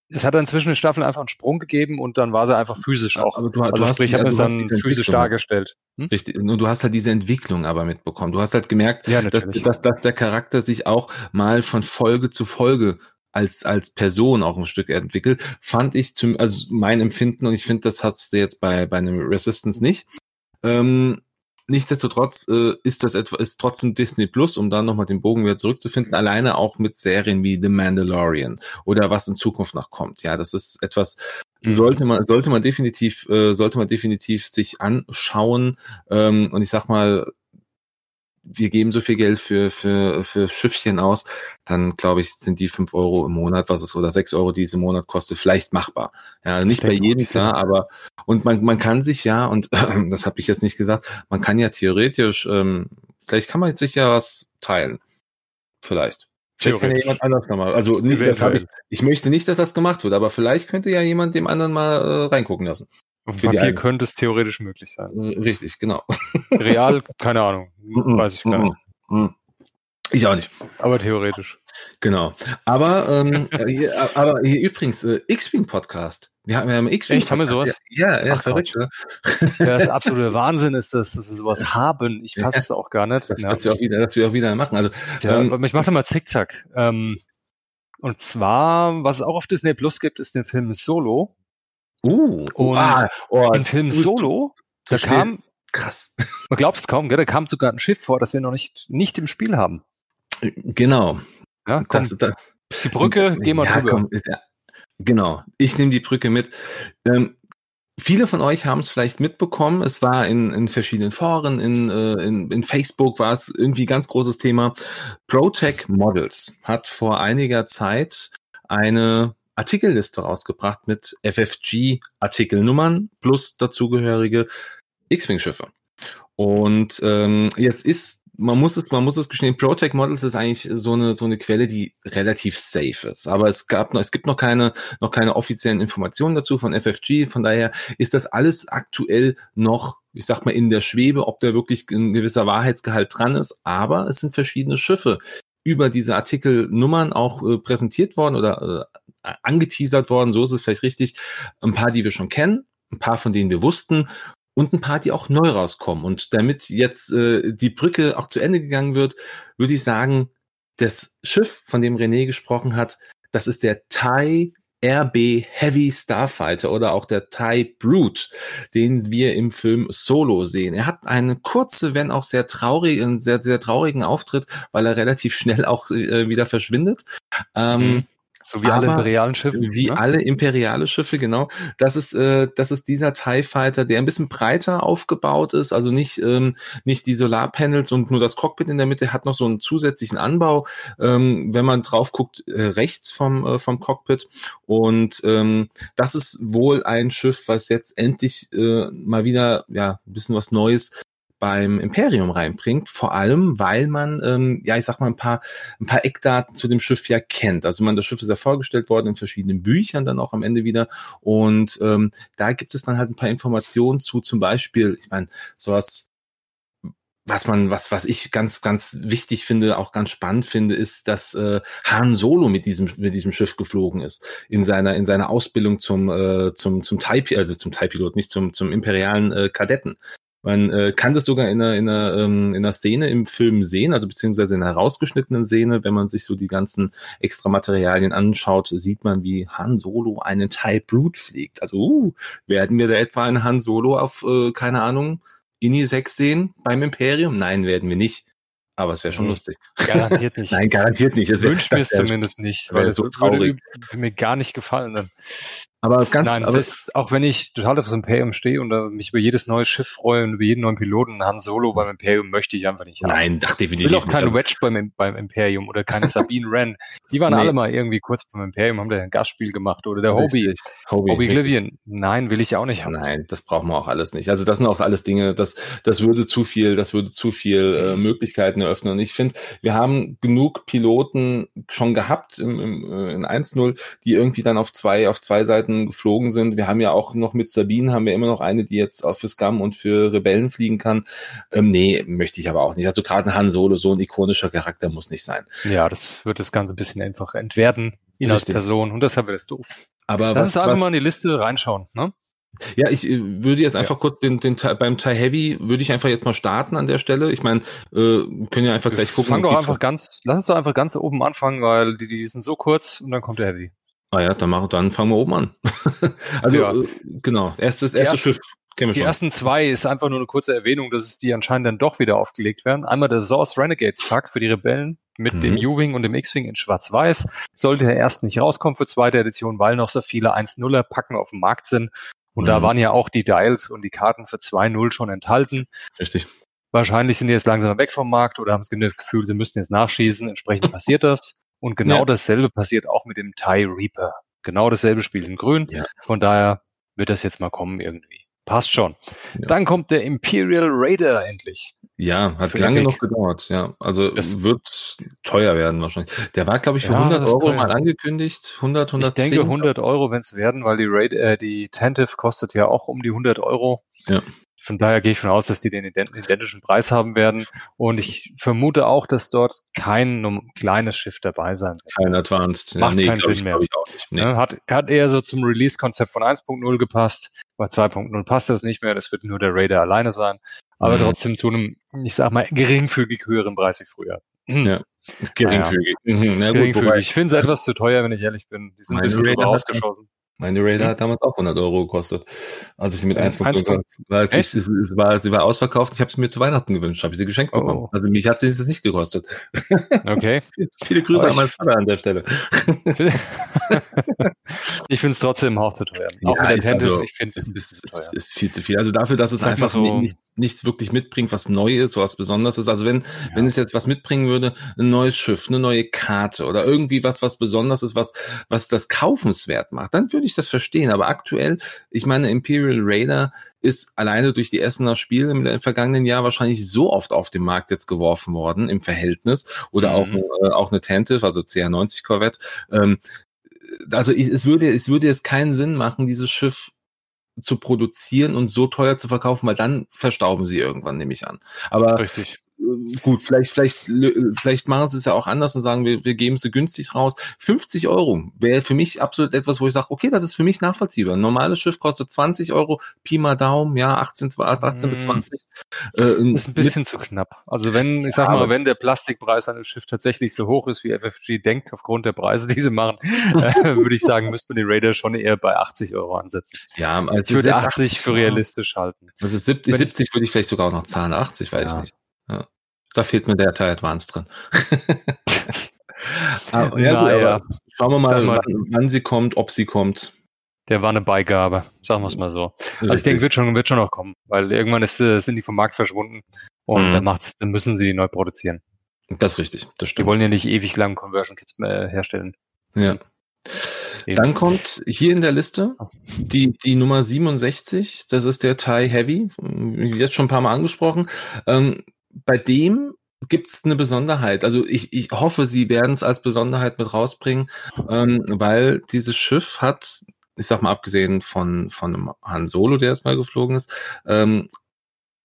es hat dann zwischen den Staffeln einfach einen Sprung gegeben und dann war sie einfach physisch auch. Aber du, also du hast, sprich, hat es dann physisch dargestellt. Hm? Richtig. Und du hast halt diese Entwicklung aber mitbekommen. Du hast halt gemerkt, ja, dass, dass, dass der Charakter sich auch mal von Folge zu Folge als, als Person auch ein Stück entwickelt, fand ich zum, also mein Empfinden, und ich finde, das hast du jetzt bei, bei einem Resistance nicht. Ähm, Nichtsdestotrotz äh, ist das etwa, ist trotzdem Disney Plus, um dann nochmal den Bogen wieder zurückzufinden, alleine auch mit Serien wie The Mandalorian oder was in Zukunft noch kommt. Ja, das ist etwas, mhm. sollte man, sollte man definitiv, äh, sollte man definitiv sich anschauen. Ähm, und ich sag mal, wir geben so viel Geld für, für, für Schiffchen aus, dann glaube ich, sind die fünf Euro im Monat, was es oder sechs Euro, die es im Monat kostet, vielleicht machbar. Ja, nicht bei jedem, klar, aber und man, man kann sich ja, und äh, <clears throat> das habe ich jetzt nicht gesagt, man kann ja theoretisch, ähm, vielleicht kann man sich ja was teilen. Vielleicht. Vielleicht kann ja jemand anders nochmal. Also nicht, das habe ich. Ich möchte nicht, dass das gemacht wird, aber vielleicht könnte ja jemand dem anderen mal äh, reingucken lassen. Auf Für Papier könnte es theoretisch möglich sein. Äh, richtig, genau. Real, keine Ahnung. Weiß ich gar nicht. Ich auch nicht. Aber theoretisch. Genau. Aber, ähm, äh, hier, aber hier übrigens, äh, X-Wing Podcast. Wir haben ja im X-Wing. Echt, haben wir sowas? Ja, ja, Ach, verrückt. Ne? Ja, das <laughs> absolute Wahnsinn ist, dass, dass wir sowas haben. Ich fasse es auch gar nicht. Das, ja. dass, wir auch wieder, dass wir auch wieder machen. Also, ja, ähm, ich mache mal zickzack. Ähm, und zwar, was es auch auf Disney Plus gibt, ist den Film Solo. Uh, und ah, oh, im Film Solo, da kam, krass. Man glaubt es kaum, gell? da kam sogar ein Schiff vor, das wir noch nicht, nicht im Spiel haben. Genau. Ja, komm, das, das, die Brücke, geh mal ja, drüber. Komm, ja, genau, ich nehme die Brücke mit. Ähm, Viele von euch haben es vielleicht mitbekommen. Es war in, in verschiedenen Foren, in, äh, in, in Facebook war es irgendwie ganz großes Thema. ProTech Models hat vor einiger Zeit eine Artikelliste rausgebracht mit FFG-Artikelnummern plus dazugehörige X-Wing-Schiffe. Und ähm, jetzt ist man muss es, man muss es gestehen, Protect Models ist eigentlich so eine, so eine Quelle, die relativ safe ist. Aber es gab noch, es gibt noch keine, noch keine offiziellen Informationen dazu von FFG. Von daher ist das alles aktuell noch, ich sag mal, in der Schwebe, ob da wirklich ein gewisser Wahrheitsgehalt dran ist. Aber es sind verschiedene Schiffe über diese Artikelnummern auch äh, präsentiert worden oder äh, angeteasert worden. So ist es vielleicht richtig. Ein paar, die wir schon kennen, ein paar, von denen wir wussten und ein paar, die auch neu rauskommen. Und damit jetzt äh, die Brücke auch zu Ende gegangen wird, würde ich sagen, das Schiff, von dem René gesprochen hat, das ist der Thai RB Heavy Starfighter oder auch der Thai Brute, den wir im Film Solo sehen. Er hat eine kurze, wenn auch sehr traurige, einen sehr, sehr traurigen Auftritt, weil er relativ schnell auch äh, wieder verschwindet. Ähm, mhm. So wie alle imperialen Schiffe. Wie ne? alle imperiale Schiffe, genau. Das ist, äh, das ist dieser TIE Fighter, der ein bisschen breiter aufgebaut ist, also nicht, ähm, nicht die Solarpanels und nur das Cockpit in der Mitte hat noch so einen zusätzlichen Anbau, ähm, wenn man drauf guckt, äh, rechts vom, äh, vom Cockpit. Und ähm, das ist wohl ein Schiff, was jetzt endlich äh, mal wieder ja, ein bisschen was Neues beim Imperium reinbringt, vor allem, weil man, ähm, ja, ich sag mal, ein paar, ein paar Eckdaten zu dem Schiff ja kennt. Also man, das Schiff ist ja vorgestellt worden in verschiedenen Büchern dann auch am Ende wieder. Und ähm, da gibt es dann halt ein paar Informationen zu, zum Beispiel, ich meine, sowas was man, was, was ich ganz, ganz wichtig finde, auch ganz spannend finde, ist, dass äh, Han Solo mit diesem, mit diesem Schiff geflogen ist in seiner, in seiner Ausbildung zum, äh, zum, zum TIE, also zum TIE-Pilot, nicht zum, zum imperialen äh, Kadetten. Man äh, kann das sogar in einer, in, einer, ähm, in einer Szene im Film sehen, also beziehungsweise in einer herausgeschnittenen Szene, wenn man sich so die ganzen extra Materialien anschaut, sieht man, wie Han Solo einen Teil Brute fliegt. Also uh, werden wir da etwa einen Han Solo auf, äh, keine Ahnung, Ini 6 sehen beim Imperium? Nein, werden wir nicht. Aber es wäre schon Hm. lustig. Garantiert nicht. <laughs> Nein, garantiert nicht. Es Wünsche mir es zumindest nicht, weil es so traurig. würde mir gar nicht gefallen. Aber ganz, Nein, aber, selbst auch wenn ich total auf das Imperium stehe und mich über jedes neue Schiff freue und über jeden neuen Piloten, Han Solo beim Imperium möchte ich einfach nicht haben. nein, ach, Ich definitiv will auch keinen Wedge beim, beim Imperium oder keine <laughs> Sabine Wren. Die waren Nee. alle mal irgendwie kurz beim Imperium, haben da ein Gastspiel gemacht. Oder der Hobby. richtig. Hobby, Hobby richtig. Oblivion. Nein, will ich auch nicht haben. Nein, das brauchen wir auch alles nicht. Also das sind auch alles Dinge, das, das würde zu viel, das würde zu viel äh, Mhm. Möglichkeiten eröffnen. Und ich finde, wir haben genug Piloten schon gehabt im, im, äh, in 1-0, die irgendwie dann auf zwei, auf zwei Seiten geflogen sind. Wir haben ja auch noch mit Sabine haben wir immer noch eine, die jetzt auch für Scum und für Rebellen fliegen kann. Ähm, nee, möchte ich aber auch nicht. Also gerade ein Han Solo, so ein ikonischer Charakter muss nicht sein. Ja, das wird das Ganze ein bisschen einfach entwerten, ihn als. Person. Und deshalb wird es doof. Aber Lass was, uns einfach mal in die Liste reinschauen. Ne? Ja, ich äh, würde jetzt einfach kurz den, den beim Teil Heavy würde ich einfach jetzt mal starten an der Stelle. Ich meine, äh, wir können ja einfach gleich gucken. Fang doch einfach ganz, lass uns doch einfach ganz oben anfangen, weil die, die sind so kurz und dann kommt der Heavy. Ah ja, dann machen, dann fangen wir oben an. <laughs> also Ja. äh, genau, erstes erstes erste- Schiff Die schon. ersten zwei ist einfach nur eine kurze Erwähnung, dass es die anscheinend dann doch wieder aufgelegt werden. Einmal der Source Renegades Pack für die Rebellen mit Mhm. dem U-Wing und dem X-Wing in Schwarz-Weiß. Sollte der erst nicht rauskommen für zweite Edition, weil noch so viele 1-0er Packen auf dem Markt sind. Und da Mhm. waren ja auch die Dials und die Karten für 2-0 schon enthalten. Richtig. Wahrscheinlich sind die jetzt langsam weg vom Markt oder haben das Gefühl, sie müssten jetzt nachschießen. Entsprechend <laughs> passiert das. Und genau Ja. dasselbe passiert auch mit dem TIE Reaper. Genau dasselbe Spiel in grün. Ja. Von daher wird das jetzt mal kommen irgendwie. Passt schon. Ja. Dann kommt der Imperial Raider endlich. Ja, hat lange Epic. noch gedauert. Ja, also Das- wird teuer werden wahrscheinlich. Der war, glaube ich, für Ja, 100 das ist Euro teuer. mal angekündigt. 100, 110. Ich denke 100 Euro, wenn es werden, weil die Raid, äh, die Tentive kostet ja auch um die 100 Euro. Ja. Von daher gehe ich von aus, dass die den ident identischen Preis haben werden. Und ich vermute auch, dass dort kein kleines Schiff dabei sein wird. Kein Advanced. Macht keinen glaub ich, Sinn mehr. ich. Nee. Ne? Hat, hat eher so zum Release-Konzept von 1.0 gepasst. Bei 2.0 passt das nicht mehr. Das wird nur der Raider alleine sein. Aber Mhm. trotzdem zu einem, ich sag mal, geringfügig höheren Preis wie früher. Ja. Geringfügig. Mhm. Na gut, Geringfügig. wobei, ich finde es etwas zu teuer, wenn ich ehrlich bin. Die sind ein bisschen drüber ausgeschossen. Meine Raider Mhm. hat damals auch 100 Euro gekostet, als ich sie mit Mhm, 1.0 1.0. gekauft weil es, Echt? es, es war, sie war ausverkauft. Ich habe sie mir zu Weihnachten gewünscht, habe ich sie geschenkt Oh. bekommen. Also mich hat sie das nicht gekostet. Okay. <laughs> Viele Grüße an meinen Vater an der Stelle. <laughs> ich finde es trotzdem auch zu teuer. Auch mit der ist Tentive, also- ich finde es ist, teuer. ist viel zu viel. Also dafür, dass es Sag einfach so- ni- nicht, nichts wirklich mitbringt, was neu ist, was Besonderes ist. Also wenn, wenn es jetzt was mitbringen würde, ein neues Schiff, eine neue Karte oder irgendwie was, was besonders ist, was, was das kaufenswert macht, dann würde ich das verstehen. Aber aktuell, ich meine, Imperial Raider ist alleine durch die Essener Spiele im vergangenen Jahr wahrscheinlich so oft auf den Markt jetzt geworfen worden im Verhältnis oder Mhm. auch, äh, auch eine Tentive, also CR90 Corvette. Ähm, also es würde, es würde jetzt keinen Sinn machen, dieses Schiff zu produzieren und so teuer zu verkaufen, weil dann verstauben sie irgendwann, nehme ich an. Aber Richtig. Gut, vielleicht, vielleicht, vielleicht machen sie es ja auch anders und sagen, wir, wir geben sie günstig raus. 50 Euro wäre für mich absolut etwas, wo ich sage, okay, das ist für mich nachvollziehbar. Ein normales Schiff kostet 20 Euro, Pi mal Daumen, ja, 18, 18 bis Mm. 20. Äh, Ist ein bisschen zu knapp. Also wenn, ich sag Ja, mal, aber- wenn der Plastikpreis an dem Schiff tatsächlich so hoch ist, wie FFG denkt, aufgrund der Preise, die sie machen, <laughs> äh, würde ich sagen, müsste man die Raider schon eher bei 80 Euro ansetzen. ja, Ich also würde selbst 80 für realistisch halten. Also 70, Wenn ich- 70 würde ich vielleicht sogar auch noch zahlen, 80 weiß Ja. ich nicht. Ja. Da fehlt mir der Teil Advanced drin. aber, <laughs> ja, gut, Naja, aber schauen wir mal, mal- wann, sie kommt, ob sie kommt. der war eine Beigabe, sagen wir es mal so. Also ich Richtig. denke, wird schon, wird schon noch kommen, weil irgendwann ist, äh, sind die vom Markt verschwunden und Mhm. dann macht's, dann müssen sie die neu produzieren. das ist richtig, das Die stimmt. wollen ja nicht ewig lang Conversion Kits äh, herstellen. Ja. Eben. Dann kommt hier in der Liste die, die Nummer 67, das ist der Thai Heavy, jetzt schon ein paar Mal angesprochen. Ähm, bei dem gibt's eine Besonderheit. Also ich, ich hoffe, sie werden es als Besonderheit mit rausbringen, ähm, weil dieses Schiff hat, ich sag mal abgesehen von, von einem Han Solo, der erstmal geflogen ist, ähm,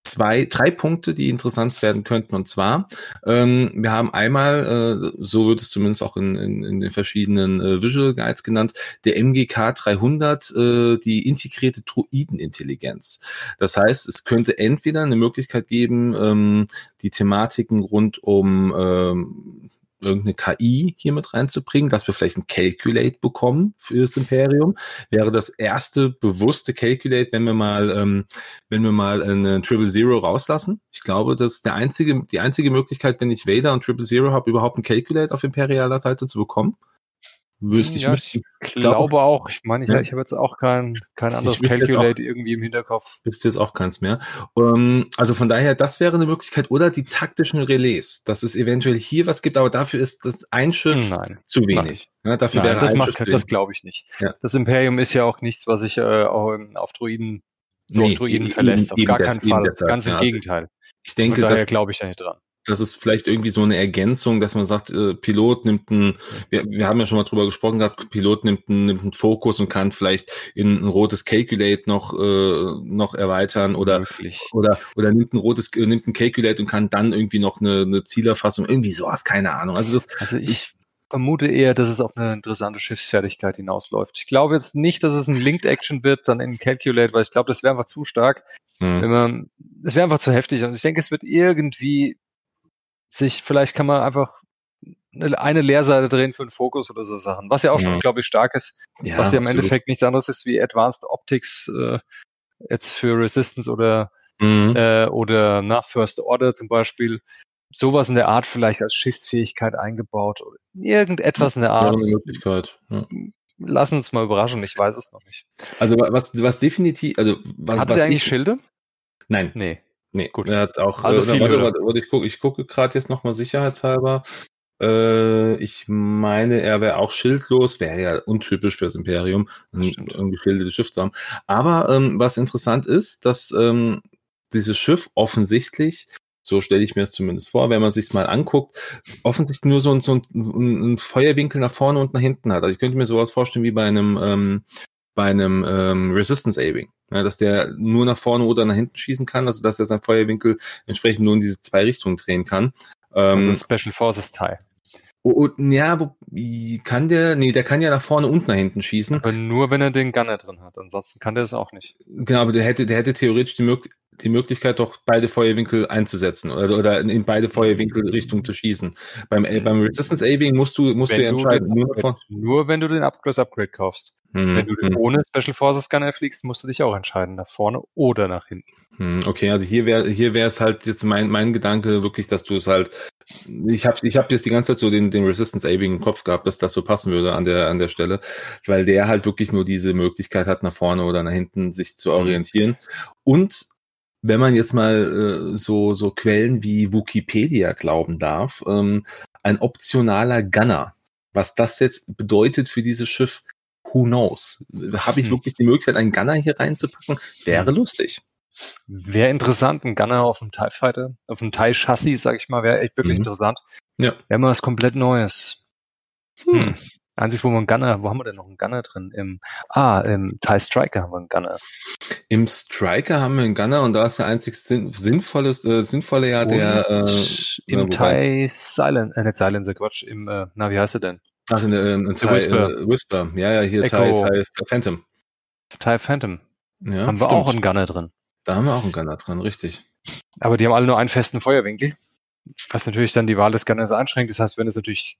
zwei, drei Punkte, die interessant werden könnten. Und zwar, ähm, wir haben einmal, äh, so wird es zumindest auch in, in, in den verschiedenen äh, Visual Guides genannt, der MGK 300, äh, die integrierte Druidenintelligenz. Das heißt, es könnte entweder eine Möglichkeit geben, ähm, die Thematiken rund um ähm, irgendeine KI hier mit reinzubringen, dass wir vielleicht ein Calculate bekommen für das Imperium. Wäre das erste bewusste Calculate, wenn wir mal, ähm, wenn wir mal eine Triple Zero rauslassen. Ich glaube, das ist der einzige, die einzige Möglichkeit, wenn ich Vader und Triple Zero habe, überhaupt ein Calculate auf imperialer Seite zu bekommen. Wüsste ich, ja, ich glaube auch. Ich meine, ich, ja. ich habe jetzt auch kein, kein anderes Calculate irgendwie im Hinterkopf. Bist du jetzt auch keins mehr. Um, ähm, also von daher, das wäre eine Möglichkeit. Oder die taktischen Relais, dass es eventuell hier was gibt, aber dafür ist das ein Schiff Nein. zu wenig. Ja, dafür Nein, wäre das, macht, das glaube ich nicht. Ja. Das Imperium ist ja auch nichts, was sich äh, auf Druiden, so nee, auf Druiden verlässt. Auf gar keinen Fall. Ganz im Gegenteil. Ich denke, daher glaube ich da nicht dran das ist vielleicht irgendwie so eine Ergänzung, dass man sagt, äh, Pilot nimmt einen, wir, wir haben ja schon mal drüber gesprochen gehabt, Pilot nimmt einen, nimmt einen Fokus und kann vielleicht in ein rotes Calculate noch äh, noch erweitern oder oder oder nimmt ein rotes äh, nimmt ein Calculate und kann dann irgendwie noch eine, eine Zielerfassung irgendwie sowas, keine Ahnung. Also das also ich vermute eher, dass es auf eine interessante Schiffsfertigkeit hinausläuft. Ich glaube jetzt nicht, dass es ein Linked Action wird, dann in Calculate, weil ich glaube, das wäre einfach zu stark. Mhm. Wenn man, es wäre einfach zu heftig. Und ich denke, es wird irgendwie sich, vielleicht kann man einfach eine Leerseite drehen für einen Fokus oder so Sachen, was ja auch schon, ja. glaube ich, stark ist, ja, was ja im absolut. Endeffekt nichts anderes ist wie Advanced Optics äh, jetzt für Resistance oder mhm. äh, oder nach First Order zum Beispiel. Sowas in der Art vielleicht als Schiffsfähigkeit eingebaut. Oder irgendetwas in der Art. Ja, Möglichkeit. Ja. Lass uns mal überraschen, ich weiß es noch nicht. Also was, was definitiv, also was, Hat was der eigentlich ich, Schilde? Nein. Nee. Nee, gut. Er hat auch, also äh, viel, warte, warte, warte, ich gucke ich gucke gerade jetzt nochmal sicherheitshalber. Äh, ich meine, er wäre auch schildlos, wäre ja untypisch fürs Imperium, ein, ein geschildertes Schiff zu haben. Aber ähm, was interessant ist, dass ähm, dieses Schiff offensichtlich so stelle ich mir es zumindest vor, wenn man sich mal anguckt, offensichtlich nur so, ein, so ein, ein, Feuerwinkel nach vorne und nach hinten hat. Also ich könnte mir sowas vorstellen wie bei einem ähm, bei einem ähm, Resistance Aiming, ja, dass der nur nach vorne oder nach hinten schießen kann, also dass er seinen Feuerwinkel entsprechend nur in diese zwei Richtungen drehen kann. Ähm, also Special Forces Teil. Und, ja, wo, kann der, nee, der kann ja nach vorne und nach hinten schießen. Aber nur, wenn er den Gunner drin hat. Ansonsten kann der das auch nicht. Genau, aber der hätte, der hätte theoretisch die, Möglichkeit, die Möglichkeit, doch beide Feuerwinkel einzusetzen oder, oder in beide Feuerwinkelrichtungen zu schießen. Beim, äh, beim Resistance Aving musst du, musst wenn du entscheiden. nur, davon. nur wenn du den Upgrade Upgrade kaufst. Mhm. Wenn du ohne Special Forces Scanner fliegst, musst du dich auch entscheiden, nach vorne oder nach hinten. Mhm. Okay, also hier wäre hier wäre es halt jetzt mein, mein Gedanke wirklich, dass du es halt ich habe ich hab jetzt die ganze Zeit so den, den Resistance Aving im Kopf gehabt, dass das so passen würde an der, an der Stelle, weil der halt wirklich nur diese Möglichkeit hat, nach vorne oder nach hinten sich zu mhm. orientieren. Und wenn man jetzt mal äh, so, so Quellen wie Wikipedia glauben darf, ähm, ein optionaler Gunner. Was das jetzt bedeutet für dieses Schiff, who knows? Habe ich hm. wirklich die Möglichkeit, einen Gunner hier reinzupacken? Wäre lustig. Wäre interessant, ein Gunner auf dem TIE Fighter, auf dem TIE Chassis, sag ich mal, wäre echt wirklich mhm. interessant. Ja. Wäre mal was komplett Neues. Hm. hm. Einzig, wo wir einen Gunner, wo haben wir denn noch einen Gunner drin? Im, ah, im TIE Striker haben wir einen Gunner. Im Striker haben wir einen Gunner und da ist der einzig sinn, sinnvolle, äh, sinnvolle ja der, äh, im TIE Silent, äh, nicht Silencer, Quatsch, im, äh, na, wie heißt er denn? Ach, in, in, in TIE, Whisper. Äh, Whisper. Ja, ja, hier TIE, TIE Phantom. TIE Phantom. Ja, haben wir stimmt. auch einen Gunner drin. Da haben wir auch einen Gunner drin, richtig. Aber die haben alle nur einen festen Feuerwinkel, was natürlich dann die Wahl des Gunners einschränkt. Das heißt, wenn es natürlich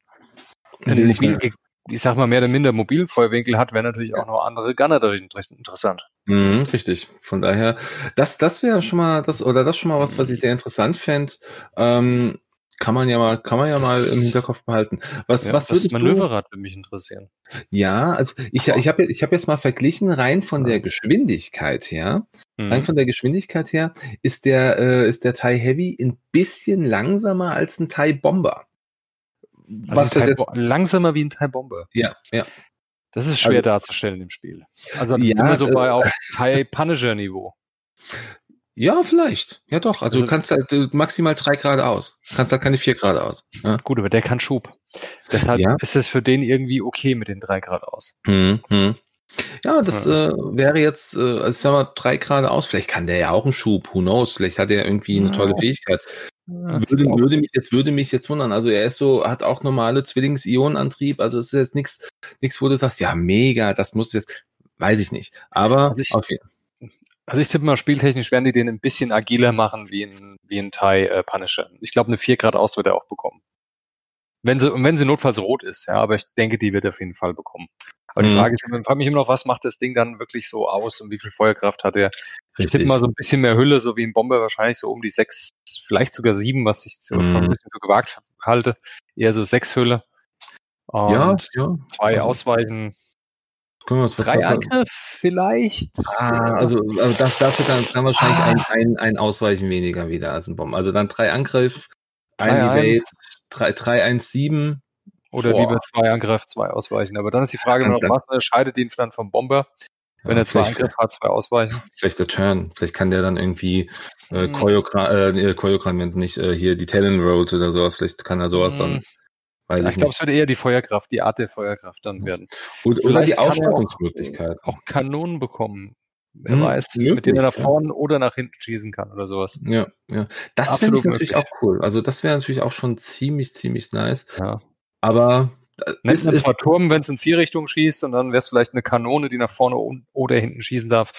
mobil, ich sag mal, mehr oder minder mobilen Feuerwinkel hat, wäre natürlich auch noch andere Gunner darin interessant. Mhm, richtig. Von daher, das, das wäre schon mal, das, oder das schon mal was, was ich sehr interessant fände. Ähm, kann man ja mal, kann man ja mal im Hinterkopf behalten. Was, ja, was das Manöverrad würde mich interessieren. Ja, also ich, ich habe ich hab jetzt mal verglichen, rein von der Geschwindigkeit her, mhm. rein von der Geschwindigkeit her, ist der, äh, ist der TIE Heavy ein bisschen langsamer als ein TIE Bomber. Also Was das jetzt langsamer wie ein TIE Bomber. Ja, ja. Das ist schwer also, darzustellen im Spiel. Also ja, sind wir so bei äh, auf TIE Punisher Niveau. Ja, vielleicht. Ja, doch. Also, also du kannst halt maximal drei Grad aus. Du kannst halt keine vier Grad aus. Ja. Gut, aber der kann Schub. Deshalb ja. ist es für den irgendwie okay mit den drei Grad aus. Hm, hm. Ja, das. Äh, wäre jetzt, äh, also sagen wir, drei Grad aus. Vielleicht kann der ja auch einen Schub. Who knows? Vielleicht hat er irgendwie eine tolle Fähigkeit. würde, würde mich jetzt würde mich jetzt wundern. Also er ist so, hat auch normale Zwillings-Ionenantrieb. Also es ist jetzt nichts, nichts, wo du sagst, ja mega, das muss jetzt, weiß ich nicht. Aber also ich, auf jeden also ich tippe mal, spieltechnisch werden die den ein bisschen agiler machen wie ein, wie ein Thai äh, Punisher. Ich glaube, eine 4 Grad aus wird er auch bekommen. Wenn sie, und wenn sie notfalls rot ist, ja, aber ich denke, die wird auf jeden Fall bekommen. Aber die Mhm. Frage ist, ich frage mich immer noch, was macht das Ding dann wirklich so aus und wie viel Feuerkraft hat er? Ich tippe mal so ein bisschen mehr Hülle, so wie ein Bomber wahrscheinlich so um die sechs, vielleicht sogar sieben, was ich so Mhm. ein bisschen für gewagt halte. Eher so sechs Hülle. Und ja, ja. zwei also, Ausweichen, Können wir was drei was- Angriff vielleicht. Ah, also, also das, dafür dann, dann wahrscheinlich Ah. ein, ein, ein Ausweichen weniger wieder als ein Bomben. Also dann drei Angriff, ein 3-1. Evade, drei, drei, eins, sieben. Oder Boah. lieber zwei Angriff, zwei Ausweichen. Aber dann ist die Frage noch, was unterscheidet ihn dann vom Bomber? Wenn Ja, er zwei vielleicht, Angriff hat, zwei Ausweichen. vielleicht der Turn. Vielleicht kann der dann irgendwie äh, Hm. Choreogra äh, Choreogramm, nicht äh, hier die Talon Rolls oder sowas. Vielleicht kann er sowas dann, Weiß Ich ich glaube, es wird eher die Feuerkraft, die Art der Feuerkraft dann werden. Oder, oder vielleicht die er auch- Ausstattungsmöglichkeit. Auch Kanonen bekommen. Wer Hm, weiß, mit denen möglich, er nach ja. vorne oder nach hinten schießen kann oder sowas. Ja, ja. Das finde ich natürlich möglich. auch cool. Also das wäre natürlich auch schon ziemlich, ziemlich nice. Ja. Aber Nennt es man zwar Turm, wenn es in vier Richtungen schießt, und dann wäre es vielleicht eine Kanone, die nach vorne und, oder hinten schießen darf.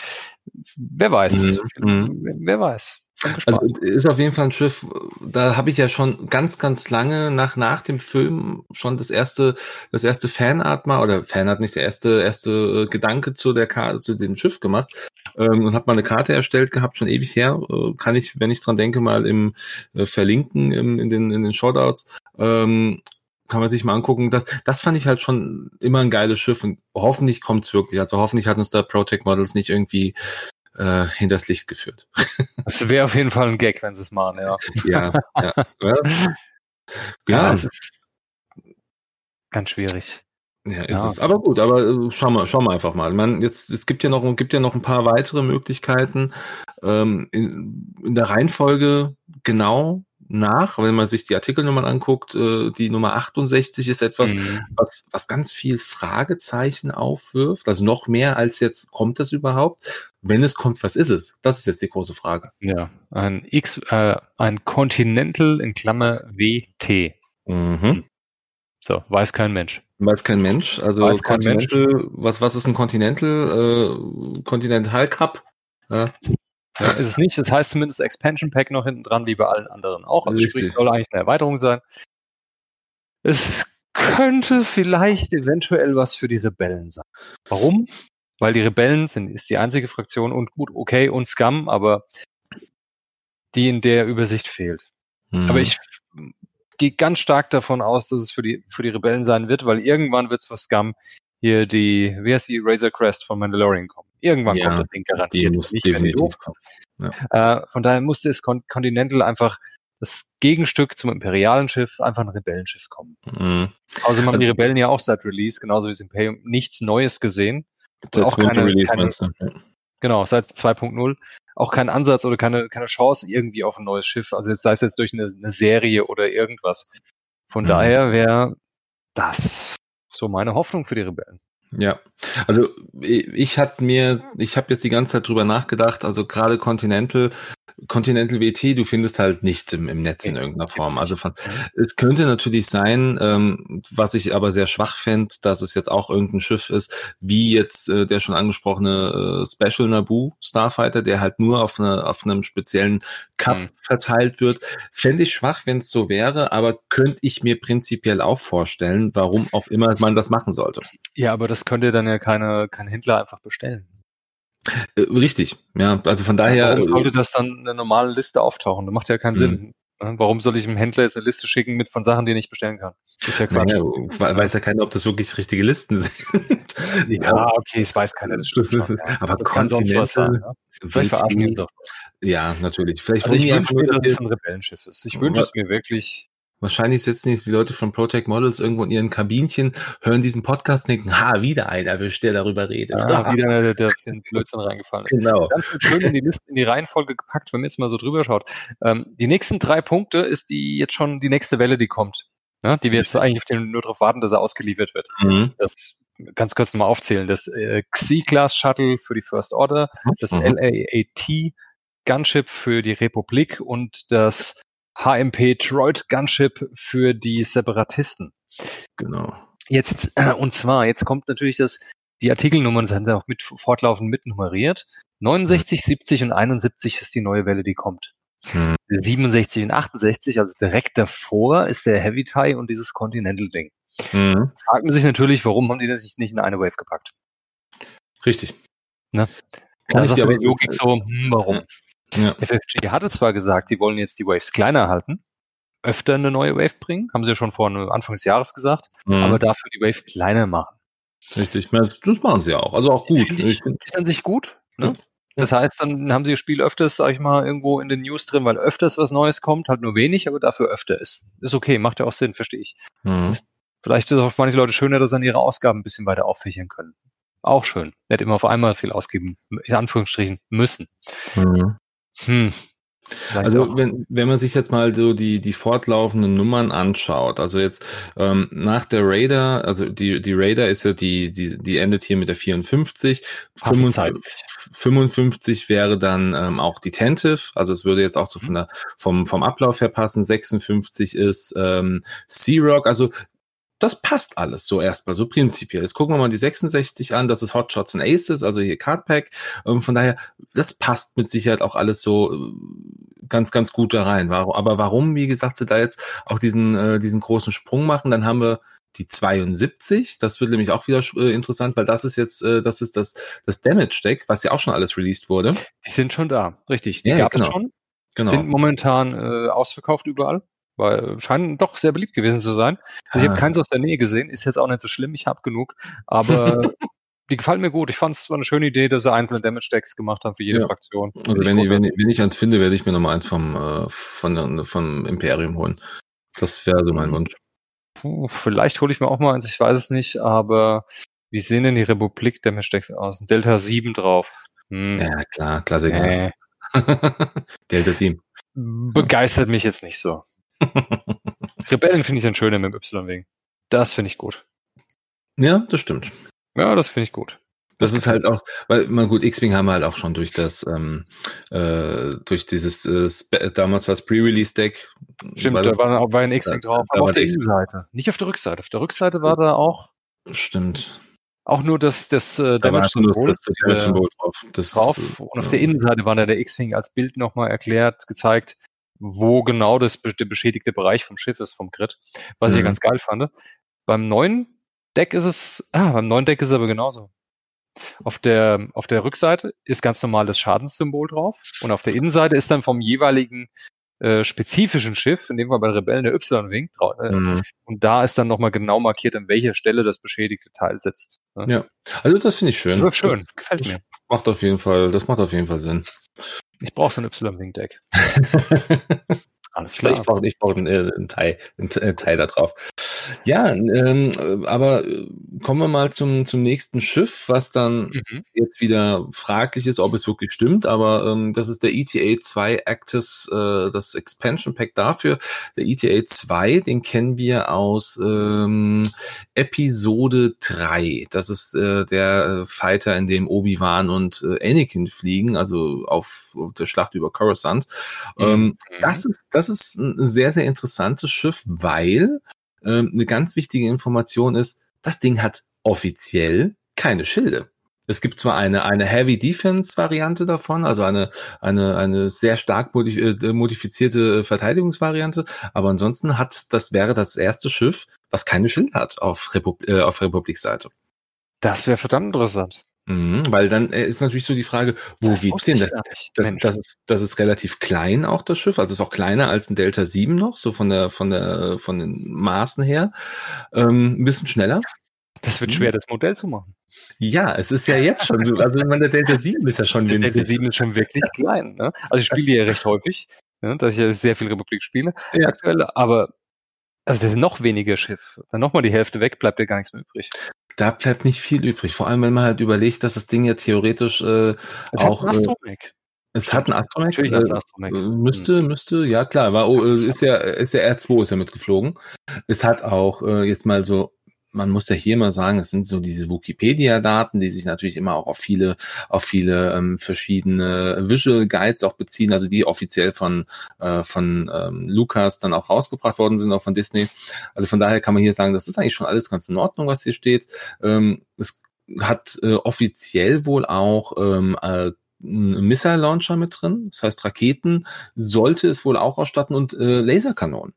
Wer weiß. Mhm, Wer, wer weiß. Also ist auf jeden Fall ein Schiff, da habe ich ja schon ganz, ganz lange nach, nach dem Film schon das erste, das erste Fanart mal, oder Fanart nicht, der erste, erste äh, Gedanke zu der Karte, zu dem Schiff gemacht ähm, und habe mal eine Karte erstellt gehabt, schon ewig her. Äh, kann ich, wenn ich dran denke, mal im äh, verlinken im, in den, in den Shoutouts. Ähm, kann man sich mal angucken. Das, das fand ich halt schon immer ein geiles Schiff und hoffentlich kommt's wirklich. Also hoffentlich hat uns da Protect Models nicht irgendwie äh, hinters Licht geführt. <laughs> Das wäre auf jeden Fall ein Gag, wenn sie es machen, ja. Ja, ja. ja. Ja, Ja, es ist ganz schwierig. ja, ist ja. es. Aber gut, aber äh, schauen wir, schauen wir einfach mal. Man, jetzt, es gibt ja noch, gibt ja noch ein paar weitere Möglichkeiten ähm, in, in der Reihenfolge genau nach, wenn man sich die Artikelnummern anguckt. Äh, die Nummer 68 ist etwas, Mhm. was, was ganz viel Fragezeichen aufwirft. Also noch mehr als jetzt, kommt das überhaupt? Wenn es kommt, was ist es? Das ist jetzt die große Frage. Ja, ein X, äh, ein Continental in Klammer WT. Mhm. So, weiß kein Mensch. Weiß kein Mensch. Also Weiß kein Continental, was, was ist ein Continental? Äh, Continental Cup? Ja, Ja, ist es nicht. Das heißt zumindest Expansion Pack noch hinten dran, wie bei allen anderen auch. Also Richtig. sprich, es soll eigentlich eine Erweiterung sein. Es könnte vielleicht eventuell was für die Rebellen sein. Warum? Weil die Rebellen sind, ist die einzige Fraktion und gut, okay, und Scum, aber die in der Übersicht fehlt. Mhm. Aber ich gehe ganz stark davon aus, dass es für die, für die Rebellen sein wird, weil irgendwann wird es für Scum hier die, wie heißt die, Razor Crest von Mandalorian kommen. Irgendwann Ja, kommt das Ding die garantiert. muss Nicht, die definitiv doof kommen. äh, von daher musste es Con Continental einfach das Gegenstück zum imperialen Schiff einfach ein Rebellenschiff kommen. Mhm. Außerdem haben die Rebellen ja auch seit Release, genauso wie das Imperium, nichts Neues gesehen. Seit auch keine- Release keine- meinst du? Ja. Genau, seit 2.0 auch kein Ansatz oder keine, keine Chance irgendwie auf ein neues Schiff. Also jetzt sei es jetzt durch eine, eine Serie oder irgendwas. Von Mhm. daher wäre das so meine Hoffnung für die Rebellen. Ja, also ich, ich hatte mir, ich habe jetzt die ganze Zeit drüber nachgedacht, also gerade Continental, Continental WT, du findest halt nichts im, im Netz in irgendeiner Form. Also von, es könnte natürlich sein, ähm, was ich aber sehr schwach fände, dass es jetzt auch irgendein Schiff ist, wie jetzt äh, der schon angesprochene äh, Special Naboo Starfighter, der halt nur auf, eine, auf einem speziellen Cup Mhm. verteilt wird. Fände ich schwach, wenn es so wäre, aber könnte ich mir prinzipiell auch vorstellen, warum auch immer man das machen sollte. Ja, aber das könnte dann ja keine, kein Händler einfach bestellen. Äh, richtig, ja, also von daher. Warum äh, sollte das dann in der normalen Liste auftauchen? Das macht ja keinen Mhm. Sinn. Ja, Warum soll ich einem Händler jetzt eine Liste schicken mit von Sachen, die er nicht bestellen kann? Das ist ja Quatsch. Naja, we- weiß ja keiner, ob das wirklich richtige Listen <laughs> sind. Ja, okay, es weiß keiner. Das Das ist ja. Aber das kann sonst was sein. Continental, Ja? Vielleicht verarschen die auch. Ja, natürlich. Vielleicht Also ich wünsche mir, dass es ein Rebellenschiff ist. Ich wünsche es mir wirklich. Wahrscheinlich sitzen jetzt die Leute von Protect Models irgendwo in ihren Kabinchen, hören diesen Podcast und denken, ha, wieder einer erwischt, der darüber redet. Ja, <laughs> wieder einer, der, der den Blödsinn reingefallen ist. genau. Ganz schön in die Liste, in die Reihenfolge gepackt, wenn man jetzt mal so drüber schaut. Ähm, die nächsten drei Punkte ist die jetzt schon die nächste Welle, die kommt. Ja, die wir jetzt eigentlich nur darauf warten, dass er ausgeliefert wird. Mhm. Das ganz kurz nochmal aufzählen. Das äh, Xi-Class Shuttle für die First Order, das Mhm. LAAT Gunship für die Republik und das HMP Troid Gunship für die Separatisten. Genau. Jetzt, äh, und zwar, jetzt kommt natürlich das, die Artikelnummern sind ja auch mit fortlaufend mit nummeriert. 69, 70 und 71 ist die neue Welle, die kommt. Hm. 67 und 68, also direkt davor, ist der Heavy Tie und dieses Continental-Ding. Mhm. Fragt man sich natürlich, warum haben die das nicht in eine Wave gepackt? Richtig. Ne? Kann ich dir aber so, hm, warum? Ja. FFG hatte zwar gesagt, sie wollen jetzt die Waves kleiner halten, öfter eine neue Wave bringen, haben sie ja schon vor Anfang des Jahres gesagt, mhm. aber dafür die Wave kleiner machen. Richtig, das, machen sie ja auch, also auch gut. Find ich, ist an sich gut. Ne? Das heißt, dann haben sie das Spiel öfters, sag ich mal, irgendwo in den News drin, weil öfters was Neues kommt, halt nur wenig, aber dafür öfter ist. Ist okay, macht ja auch Sinn, verstehe ich. Mhm. Vielleicht ist es auch für manche Leute schöner, dass sie an ihre Ausgaben ein bisschen weiter auffächern können. Auch schön. Nicht immer auf einmal viel ausgeben, in Anführungsstrichen, müssen. Mhm. Hm. Also wenn, wenn man sich jetzt mal so die, die fortlaufenden Nummern anschaut, also jetzt ähm, nach der Raider, also die, die Raider ist ja die, die, die endet hier mit der 54, 55, 55 wäre dann ähm, auch die Tentive, also es würde jetzt auch so von der, vom, vom Ablauf her passen, 56 ist ähm, C-Rock, also das passt alles so erstmal, so prinzipiell. Jetzt gucken wir mal die 66 an, das ist Hotshots and Aces, also hier Cardpack. Ähm, von daher, das passt mit Sicherheit auch alles so äh, ganz, ganz gut da rein. Aber warum, wie gesagt, sie da jetzt auch diesen, äh, diesen großen Sprung machen, dann haben wir die 72, das wird nämlich auch wieder äh, interessant, weil das ist jetzt, äh, das ist das, das Damage Deck, was ja auch schon alles released wurde. Die sind schon da, richtig. Die ja, gab genau. es schon. Genau. Sind momentan äh, ausverkauft überall weil scheinen doch sehr beliebt gewesen zu sein. Also ich habe ah. keins aus der Nähe gesehen, ist jetzt auch nicht so schlimm, ich habe genug, aber <laughs> die gefallen mir gut. Ich fand es war eine schöne Idee, dass sie einzelne Damage-Decks gemacht haben für jede ja. Fraktion. Also wenn ich, wenn, ich, wenn ich eins finde, werde ich mir nochmal eins vom, äh, von, vom Imperium holen. Das wäre so mein Wunsch. Puh, vielleicht hole ich mir auch mal eins, ich weiß es nicht, aber wie sehen denn die Republik Damage-Decks aus? Delta 7 drauf. Hm. Ja, klar, Klassiker. Nee. <laughs> Delta 7. Begeistert mich jetzt nicht so. <laughs> Rebellen finde ich dann schöner mit dem Y-Wing. Das finde ich gut. Ja, das stimmt. Ja, das finde ich gut. Das, das ist halt auch, weil man gut, X-Wing haben wir halt auch schon durch das, ähm, äh, durch dieses äh, damals war es Pre-Release-Deck. Stimmt, da war, war ein X-Wing drauf, aber auf der Innenseite. Nicht auf der Rückseite. Auf der Rückseite war da auch. Stimmt. Auch nur das, das äh, Damage-Symbol das, das äh, drauf. Das, drauf. Und auf der Innenseite war da der X-Wing als Bild nochmal erklärt, gezeigt, wo genau das der beschädigte Bereich vom Schiff ist, vom Grid, was mhm. ich ganz geil fand. Beim neuen Deck ist es, ah, beim neuen Deck ist es aber genauso. Auf der, auf der Rückseite ist ganz normal das Schadenssymbol drauf und auf der Innenseite ist dann vom jeweiligen äh, spezifischen Schiff, in dem Fall bei Rebellen der Y-Wing, äh, mhm. und da ist dann nochmal genau markiert, an welcher Stelle das beschädigte Teil sitzt. Ne? Ja, also das finde ich schön. Das schön, gefällt mir. Macht auf jeden Fall, das macht auf jeden Fall Sinn. Ich brauche so ein Y-Wing-Deck. <laughs> Alles klar. Ich brauche ich brauch einen, äh, einen, Teil, einen Teil da drauf. Ja, ähm, aber äh, kommen wir mal zum, zum nächsten Schiff, was dann mhm. jetzt wieder fraglich ist, ob es wirklich stimmt, aber ähm, das ist der ETA 2 Actus, äh, das Expansion Pack dafür. Der ETA 2, den kennen wir aus ähm, Episode 3. Das ist äh, der Fighter, in dem Obi-Wan und äh, Anakin fliegen, also auf, auf der Schlacht über Coruscant. Mhm. Ähm, das ist, das ist ein sehr, sehr interessantes Schiff, weil ähm, eine ganz wichtige Information ist, das Ding hat offiziell keine Schilde. Es gibt zwar eine, eine Heavy Defense Variante davon, also eine, eine, eine sehr stark äh, modifizierte Verteidigungsvariante, aber ansonsten hat, das wäre das erste Schiff, was keine Schilde hat auf, Repub äh, auf Republikseite. Das wäre verdammt interessant. Mhm, weil dann äh, ist natürlich so die Frage, wo das geht's hin? Das, das, das, ist, das ist relativ klein auch das Schiff, also ist auch kleiner als ein Delta 7 noch, so von der von der von den Maßen her. Ähm, ein bisschen schneller. Das wird mhm. schwer, das Modell zu machen. Ja, es ist ja jetzt schon so. Also ich meine, der Delta 7 ist ja schon der winzig. Der Delta 7 ist schon wirklich klein. Ne? Also ich spiele ja recht häufig, ne? dass ich ja sehr viel Republik spiele ja. aktuell, aber also das ist noch weniger Schiff. Dann nochmal die Hälfte weg, bleibt ja gar nichts mehr übrig da bleibt nicht viel übrig. Vor allem, wenn man halt überlegt, dass das Ding ja theoretisch äh, es auch. Hat äh, es hat einen Astromech. Äh, Astromech. Äh, müsste, hm. müsste, ja klar, war, oh, ist ja, ist ja R2 ist ja mitgeflogen. Es hat auch äh, jetzt mal so man muss ja hier mal sagen, es sind so diese Wikipedia-Daten, die sich natürlich immer auch auf viele, auf viele ähm, verschiedene Visual Guides auch beziehen, also die offiziell von, äh, von ähm, Lukas dann auch rausgebracht worden sind, auch von Disney. Also von daher kann man hier sagen, das ist eigentlich schon alles ganz in Ordnung, was hier steht. Ähm, es hat äh, offiziell wohl auch ähm, äh, Missile Launcher mit drin. Das heißt, Raketen sollte es wohl auch ausstatten und äh, Laserkanonen.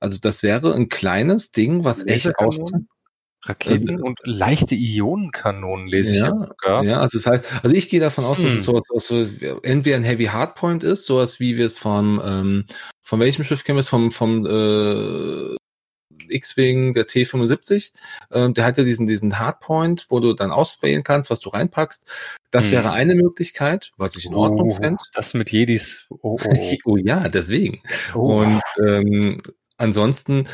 Also das wäre ein kleines Ding, was echt aus Raketen also, und leichte Ionenkanonen lese ja, ich jetzt sogar. Ja, also das heißt, also ich gehe davon aus, hm. dass es hm. sowas, so, entweder ein Heavy Hardpoint ist, sowas wie wir es vom, ähm, von welchem Schiff kennen wir es, vom, vom äh, X-Wing, der T75, äh, der hat ja diesen, diesen Hardpoint, wo du dann auswählen kannst, was du reinpackst. Das hm. wäre eine Möglichkeit, was ich in Ordnung oh, fände. Das mit Jedis. Oh, oh. oh <laughs> ja, deswegen. Oh. Und ähm, ansonsten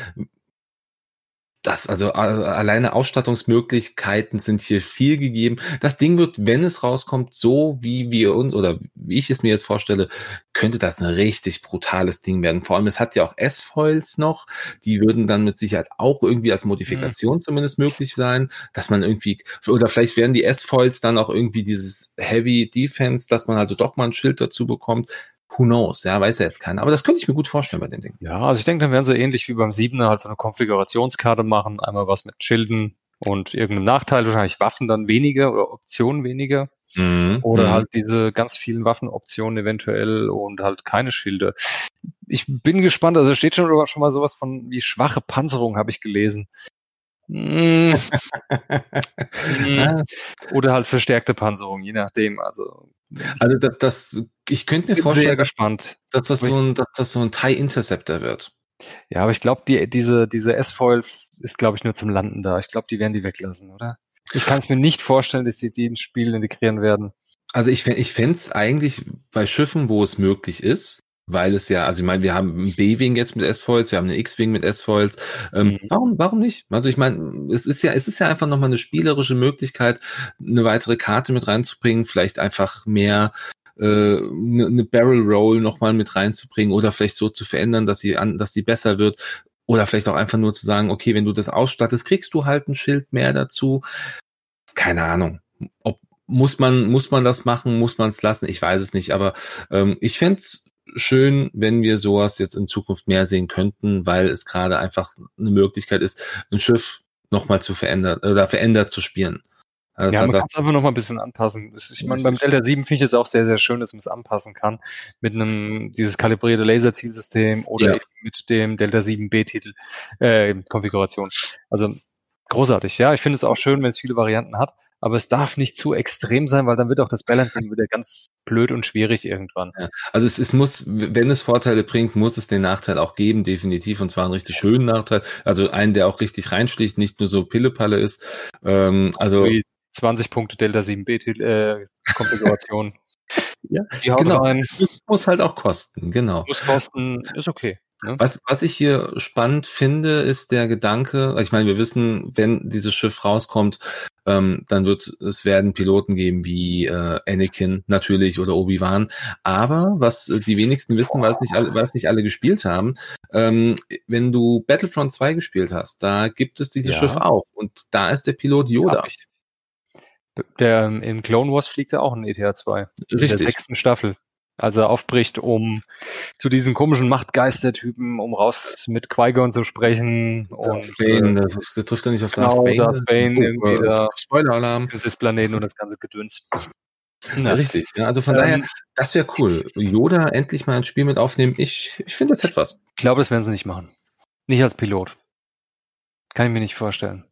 das, also alleine Ausstattungsmöglichkeiten sind hier viel gegeben. Das Ding wird, wenn es rauskommt, so wie wir uns oder wie ich es mir jetzt vorstelle, könnte das ein richtig brutales Ding werden. Vor allem, es hat ja auch S-Foils noch, die würden dann mit Sicherheit auch irgendwie als Modifikation mhm. zumindest möglich sein, dass man irgendwie, oder vielleicht werden die S-Foils dann auch irgendwie dieses Heavy Defense, dass man also doch mal ein Schild dazu bekommt who knows, ja, weiß ja jetzt keiner. Aber das könnte ich mir gut vorstellen bei dem Ding. Ja, also ich denke, dann werden sie ähnlich wie beim 7er halt so eine Konfigurationskarte machen. Einmal was mit Schilden und irgendeinem Nachteil, wahrscheinlich Waffen dann weniger oder Optionen weniger. Mhm. Oder mhm. halt diese ganz vielen Waffenoptionen eventuell und halt keine Schilde. Ich bin gespannt, also steht schon, schon mal sowas von wie schwache Panzerung, habe ich gelesen. Mm. <laughs> mm. Oder halt verstärkte Panzerung, je nachdem. Also, also das, das ich könnte mir vorstellen, gespannt. dass das so ein, dass das so ein TIE Interceptor wird. Ja, aber ich glaube, die, diese, diese S-Foils ist, glaube ich, nur zum Landen da. Ich glaube, die werden die weglassen, oder? Ich kann es mir nicht vorstellen, dass sie die ins Spiel integrieren werden. Also ich, ich fände es eigentlich bei Schiffen, wo es möglich ist, weil es ja, also ich meine, wir haben ein B-Wing jetzt mit S-Foils, wir haben eine X-Wing mit S-Foils. Ähm, mhm. Warum, warum nicht? Also ich meine, es ist ja, es ist ja einfach nochmal eine spielerische Möglichkeit, eine weitere Karte mit reinzubringen, vielleicht einfach mehr äh, eine, eine Barrel Roll nochmal mit reinzubringen oder vielleicht so zu verändern, dass sie an, dass sie besser wird. Oder vielleicht auch einfach nur zu sagen, okay, wenn du das ausstattest, kriegst du halt ein Schild mehr dazu. Keine Ahnung. Ob, muss man, muss man das machen, muss man es lassen? Ich weiß es nicht, aber ähm, ich fände schön, wenn wir sowas jetzt in Zukunft mehr sehen könnten, weil es gerade einfach eine Möglichkeit ist, ein Schiff nochmal zu verändern oder verändert zu spielen. Also ja, man kann es einfach noch mal ein bisschen anpassen. Ich meine, beim Delta 7 finde ich es auch sehr, sehr schön, dass man es anpassen kann mit einem, dieses kalibrierte Laserzielsystem oder ja. mit dem Delta 7 B-Titel, äh, Konfiguration. Also, großartig. Ja, ich finde es auch schön, wenn es viele Varianten hat aber es darf nicht zu extrem sein, weil dann wird auch das Balancing <laughs> wieder ganz blöd und schwierig irgendwann. Ja, also es, es muss, wenn es Vorteile bringt, muss es den Nachteil auch geben, definitiv, und zwar einen richtig schönen Nachteil, also einen, der auch richtig reinschlicht, nicht nur so Pillepalle ist. Ähm, also 20 Punkte Delta 7b äh, Konfiguration. <laughs> ja, genau. Rein. Muss, muss halt auch kosten, genau. Muss kosten, ist okay. Ne? Was, was ich hier spannend finde, ist der Gedanke, ich meine, wir wissen, wenn dieses Schiff rauskommt, ähm, dann wird es werden Piloten geben wie äh, Anakin natürlich oder Obi-Wan. Aber was äh, die wenigsten wissen, weil es nicht alle, weil es nicht alle gespielt haben, ähm, wenn du Battlefront 2 gespielt hast, da gibt es dieses ja. Schiff auch. Und da ist der Pilot Yoda. Der ähm, in Clone Wars fliegt ja auch ein ETA 2. Richtig. In der sechsten Staffel als er aufbricht, um zu diesen komischen Machtgeistertypen, um raus mit Qui-Gon zu sprechen. und Bane, äh, das, das trifft er nicht auf genau, Darth Bane. Darth Bane oh, irgendwie da, Spoiler-Alarm. Das Planeten und das ganze Gedöns. Ja. Richtig, ja, also von ähm, daher, das wäre cool. Yoda endlich mal ein Spiel mit aufnehmen. Ich, ich finde, das etwas. Ich glaube, das werden sie nicht machen. Nicht als Pilot. Kann ich mir nicht vorstellen.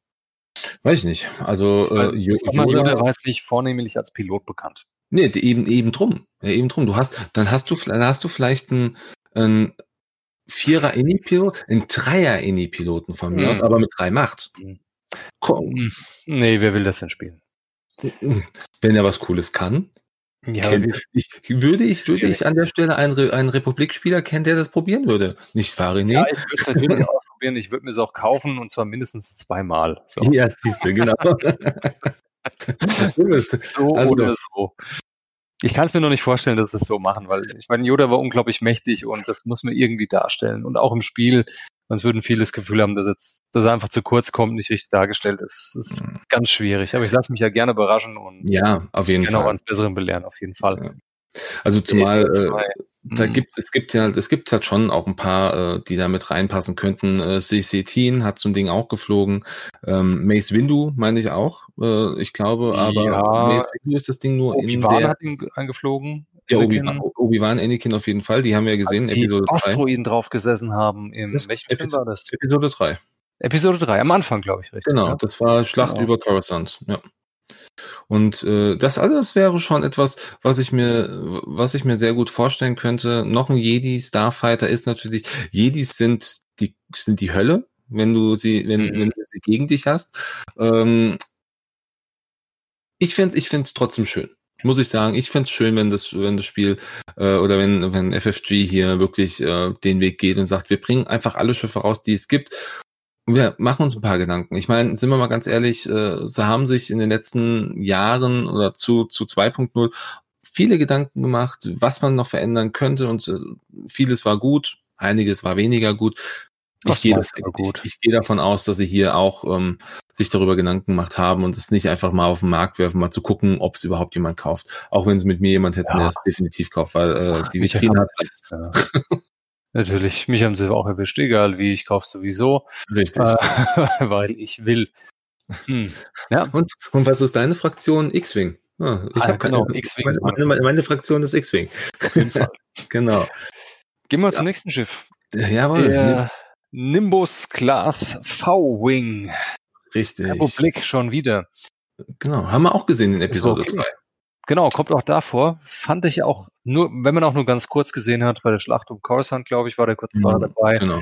Weiß ich nicht. Also, äh, Yoda, Yoda war jetzt nicht vornehmlich als Pilot bekannt. Nee, eben, eben drum. Ja, eben drum. Du hast, dann hast du, dann hast du vielleicht einen, einen Vierer Inni-Pilot, einen Dreier Inni-Piloten von mir mhm. aus, aber mit drei Macht. Mhm. Komm. Nee, wer will das denn spielen? <laughs> Wenn er was Cooles kann. Ja, ich, würde ich, würde ich an der Stelle einen, einen Republikspieler kennen, der das probieren würde. Nicht wahr, René? Ja, ich würde es natürlich ausprobieren. Ich würde mir es auch kaufen und zwar mindestens zweimal. So. Ja, siehst du, genau. <laughs> <laughs> so also, oder so. Ich kann es mir noch nicht vorstellen, dass sie es so machen, weil ich meine, Yoda war unglaublich mächtig und das muss man irgendwie darstellen. Und auch im Spiel, sonst würden viele das Gefühl haben, dass, jetzt, dass er einfach zu kurz kommt, nicht richtig dargestellt ist. Das ist mhm. ganz schwierig. Aber ich lasse mich ja gerne überraschen und ja, auf jeden gerne Fall. ans Besseren belehren, auf jeden Fall. Ja. Also zumal, äh, da Mhm. gibt es gibt ja es gibt halt schon auch ein paar, äh, die da mit reinpassen könnten. Äh, CC Teen hat so ein Ding auch geflogen. Ähm, Mace Windu meine ich auch. Äh, ich glaube, aber Ja. Mace Windu ist das Ding nur in Obi-Wan der hat ihn angeflogen. ja, Obi-Wan, Obi-Wan, Anakin auf jeden Fall. Die haben wir ja gesehen, die Episode 3. Asteroiden drauf gesessen haben. In Das- welchem Episode- war das? Episode 3. Episode 3, am Anfang, glaube ich, richtig. Genau, Ja? das war Schlacht Genau. über Coruscant, ja. Und äh, das alles wäre schon etwas, was ich mir, was ich mir sehr gut vorstellen könnte. Noch ein Jedi Starfighter ist natürlich, Jedis sind die sind die Hölle, wenn du sie, wenn, Mhm. wenn du sie gegen dich hast. Ähm, ich finde, ich finde es trotzdem schön. Muss ich sagen, ich finde es schön, wenn das, wenn das Spiel äh, oder wenn, wenn FFG hier wirklich äh, den Weg geht und sagt, wir bringen einfach alle Schiffe raus, die es gibt wir machen uns ein paar Gedanken. Ich meine, sind wir mal ganz ehrlich, äh, sie haben sich in den letzten Jahren oder zu, zu 2.0 viele Gedanken gemacht, was man noch verändern könnte und äh, vieles war gut, einiges war weniger gut. Ich Das gehe, gut. ich, ich gehe davon aus, dass sie hier auch ähm, sich darüber Gedanken gemacht haben und es nicht einfach mal auf den Markt werfen, mal zu gucken, ob es überhaupt jemand kauft. Auch wenn es mit mir jemand hätten, Ja. der es definitiv kauft, weil äh, Ach, die Vitrine hat Platz. Ja. <laughs> Natürlich, mich haben sie auch erwischt, egal wie, ich kaufe sowieso, Richtig. äh, <laughs> weil ich will. Hm. Ja, Und, und was ist deine Fraktion? X-Wing. Ah, ich Ah, habe genau. X-Wing Meine, meine meine, Fraktion ist X-Wing. <laughs> Genau. Gehen wir Ja. zum nächsten Schiff. Jawohl. Der Nimbus Class V-Wing. Richtig. Republik schon wieder. Genau. Haben wir auch gesehen in Episode okay. 3. Genau, kommt auch davor. Fand ich auch nur, wenn man auch nur ganz kurz gesehen hat, bei der Schlacht um Coruscant, glaube ich, war der kurz Mhm, dabei. Genau.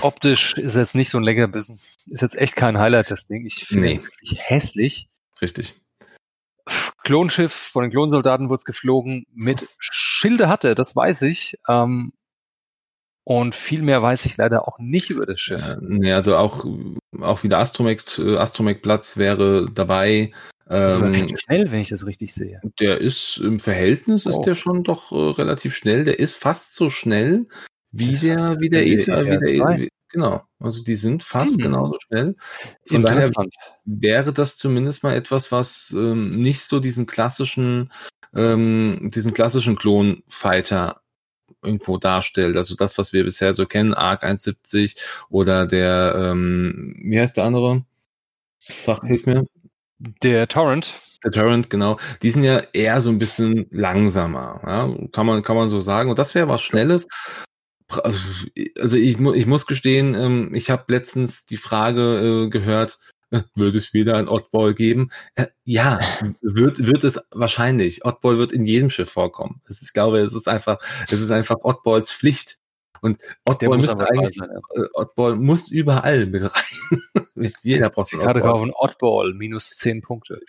Optisch ist jetzt nicht so ein Leckerbissen. Ist jetzt echt kein Highlight, das Ding. Ich finde Nee. hässlich. Richtig. Klonschiff von den Klonsoldaten wurde es geflogen. Mit Schilde hatte, das weiß ich. Ähm, und viel mehr weiß ich leider auch nicht über das Schiff. Ja, nee, also auch, auch wieder Astromech, äh, Astromech Platz wäre dabei. Also Ähm, recht schnell, wenn ich das richtig sehe. der ist im Verhältnis ist Oh. der schon doch äh, relativ schnell. Der ist fast so schnell wie Ist der, wie der ETA, der wie der, ETA2. wie, genau. Also die sind fast Hm. genauso schnell. Von daher wäre das zumindest mal etwas, was ähm, nicht so diesen klassischen, ähm, diesen klassischen Klon-Fighter irgendwo darstellt. Also das, was wir bisher so kennen, ARC 170 oder der, ähm, wie heißt der andere? Sag, hilf mir. Der Torrent. Der Torrent, genau. Die sind ja eher so ein bisschen langsamer, ja? kann man kann man so sagen. Und das wäre was Schnelles. Pra- Also ich, ich muss gestehen, ähm, ich habe letztens die Frage äh, gehört, äh, wird es wieder ein Oddball geben? Äh, ja, wird wird es wahrscheinlich. Oddball wird in jedem Schiff vorkommen. Ich glaube, es ist einfach, es ist einfach Oddballs Pflicht. Und Oddball muss müsste eigentlich, sein. Ja. äh, Oddball muss überall mit rein. <laughs> Jeder braucht hatte Oddball. kaufen Oddball, minus 10 Punkte.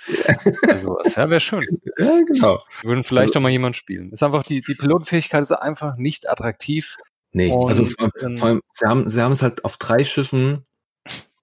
Also, das ja, wäre schön. <laughs> Ja, genau. Würden vielleicht doch mal jemand spielen. Ist einfach, die, die Pilotenfähigkeit ist einfach nicht attraktiv. Nee, Und, also vor, ähm, vor allem, sie haben, sie haben es halt auf drei Schiffen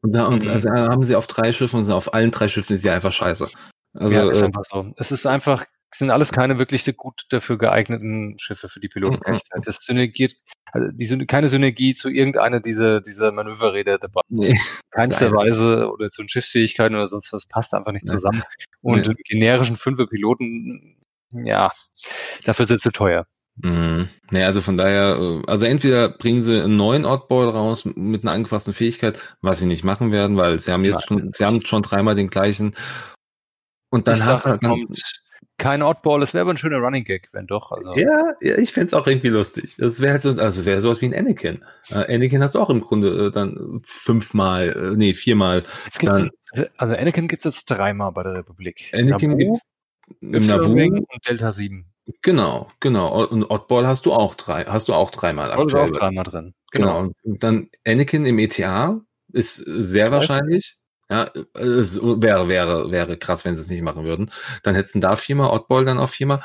und da haben, Mhm. also haben sie auf drei Schiffen und sind auf allen drei Schiffen ist sie einfach scheiße. Also ja, ist äh, einfach so. Es ist einfach, sind alles keine wirklich gut dafür geeigneten Schiffe für die Pilotenfähigkeit. Das synergiert, also die, keine Synergie zu irgendeiner dieser, dieser Manöverräder dabei. nee, Keinster. Weise oder zu den Schiffsfähigkeiten oder sonst was passt einfach nicht zusammen. Und Nee. generischen Fünfer-Piloten, ja, dafür sind sie teuer. Mhm. Nee, also von daher, äh, also entweder bringen sie einen neuen Oddball raus mit einer angepassten Fähigkeit, was sie nicht machen werden, weil sie haben jetzt Nein. schon, sie haben schon dreimal den gleichen. Und dann ich hast du dann, kommt kein Oddball, es wäre aber ein schöner Running Gag, wenn doch. Also. Ja, ja ich find's auch irgendwie lustig. Das wäre halt so, also wäre sowas wie ein Anakin. Äh, Anakin hast du auch im Grunde äh, dann fünfmal, äh, nee, viermal. Jetzt gibt's, Dann- also Anakin gibt es jetzt dreimal bei der Republik. Anakin Naboo, gibt's im Naboo. und Delta 7. Genau, genau. Und Oddball hast du auch drei, hast du auch dreimal Oder ist auch aktuell. dreimal drin. Genau. Und dann Anakin im ETA ist sehr wahrscheinlich. Ja, es wäre, wäre, wäre krass, wenn sie es nicht machen würden. Dann hätten da viermal, Oddball dann auch viermal.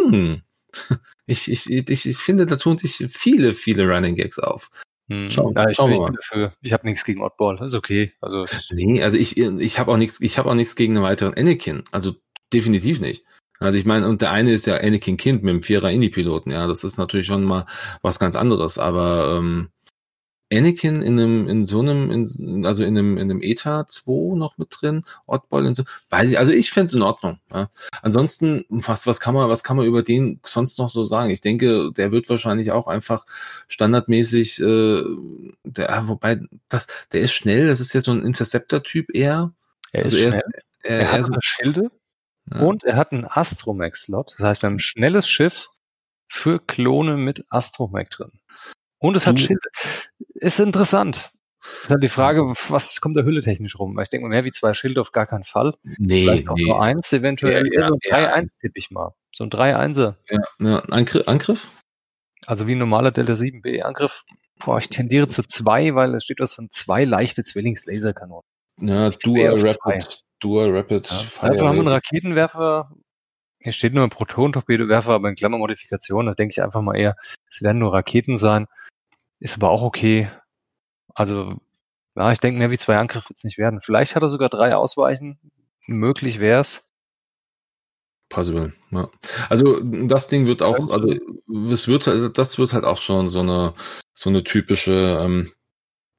Hm. <laughs> Ich, ich, ich, ich finde, da tun sich viele, viele Running Gags auf. Hm. Schauen- ja, ich, schauen wir mal. dafür. Ich habe nichts gegen Oddball. Ist okay. Also Nee, also ich, ich habe auch nichts, ich habe auch nichts gegen einen weiteren Anakin. Also definitiv nicht. Also ich meine, und der eine ist ja Anakin Kind mit dem Vierer Indie-Piloten, ja, das ist natürlich schon mal was ganz anderes, aber ähm, Anakin in einem, in so einem, in, also in einem, in einem ETA 2 noch mit drin, Oddball und so. Weiß ich, also ich fände es in Ordnung. Ja. Ansonsten, was, was kann man, was kann man über den sonst noch so sagen? Ich denke, der wird wahrscheinlich auch einfach standardmäßig, äh, der, wobei, das, der ist schnell, das ist ja so ein Interceptor-Typ eher. Er ist also er, schnell. Er, er, er hat so Schilde ja. und er hat einen Astromech-Slot. Das heißt, wir haben ein schnelles Schiff für Klone mit Astromech drin. Und es hat du. Schilde. Ist interessant. ist halt die Frage, was kommt da Hülle technisch rum? Ich denke mal, mehr wie zwei Schilde auf gar keinen Fall. Nee, Vielleicht nee. nur eins, eventuell. Ja, ja, so ein 3-1 tippe ich mal. So ein 3-1er. Ja, ja. Angriff, Angriff? Also wie ein normaler Delta 7B Angriff. Boah, ich tendiere zu zwei, weil es steht was von zwei leichte Zwillings-Laserkanonen. Ja, Dual Rapid, Dual Rapid ja. Fire. Dafür haben wir einen Raketenwerfer hier steht nur ein Proton-Torpedowerfer, aber in Klammermodifikation, da denke ich einfach mal eher, es werden nur Raketen sein. Ist aber auch okay. Also, ja, ich denke, mehr wie zwei Angriffe wird es nicht werden. Vielleicht hat er sogar drei Ausweichen. Möglich wäre es. Possible, ja. Also das Ding wird auch, also es wird, das wird halt auch schon so eine, so eine typische, ähm,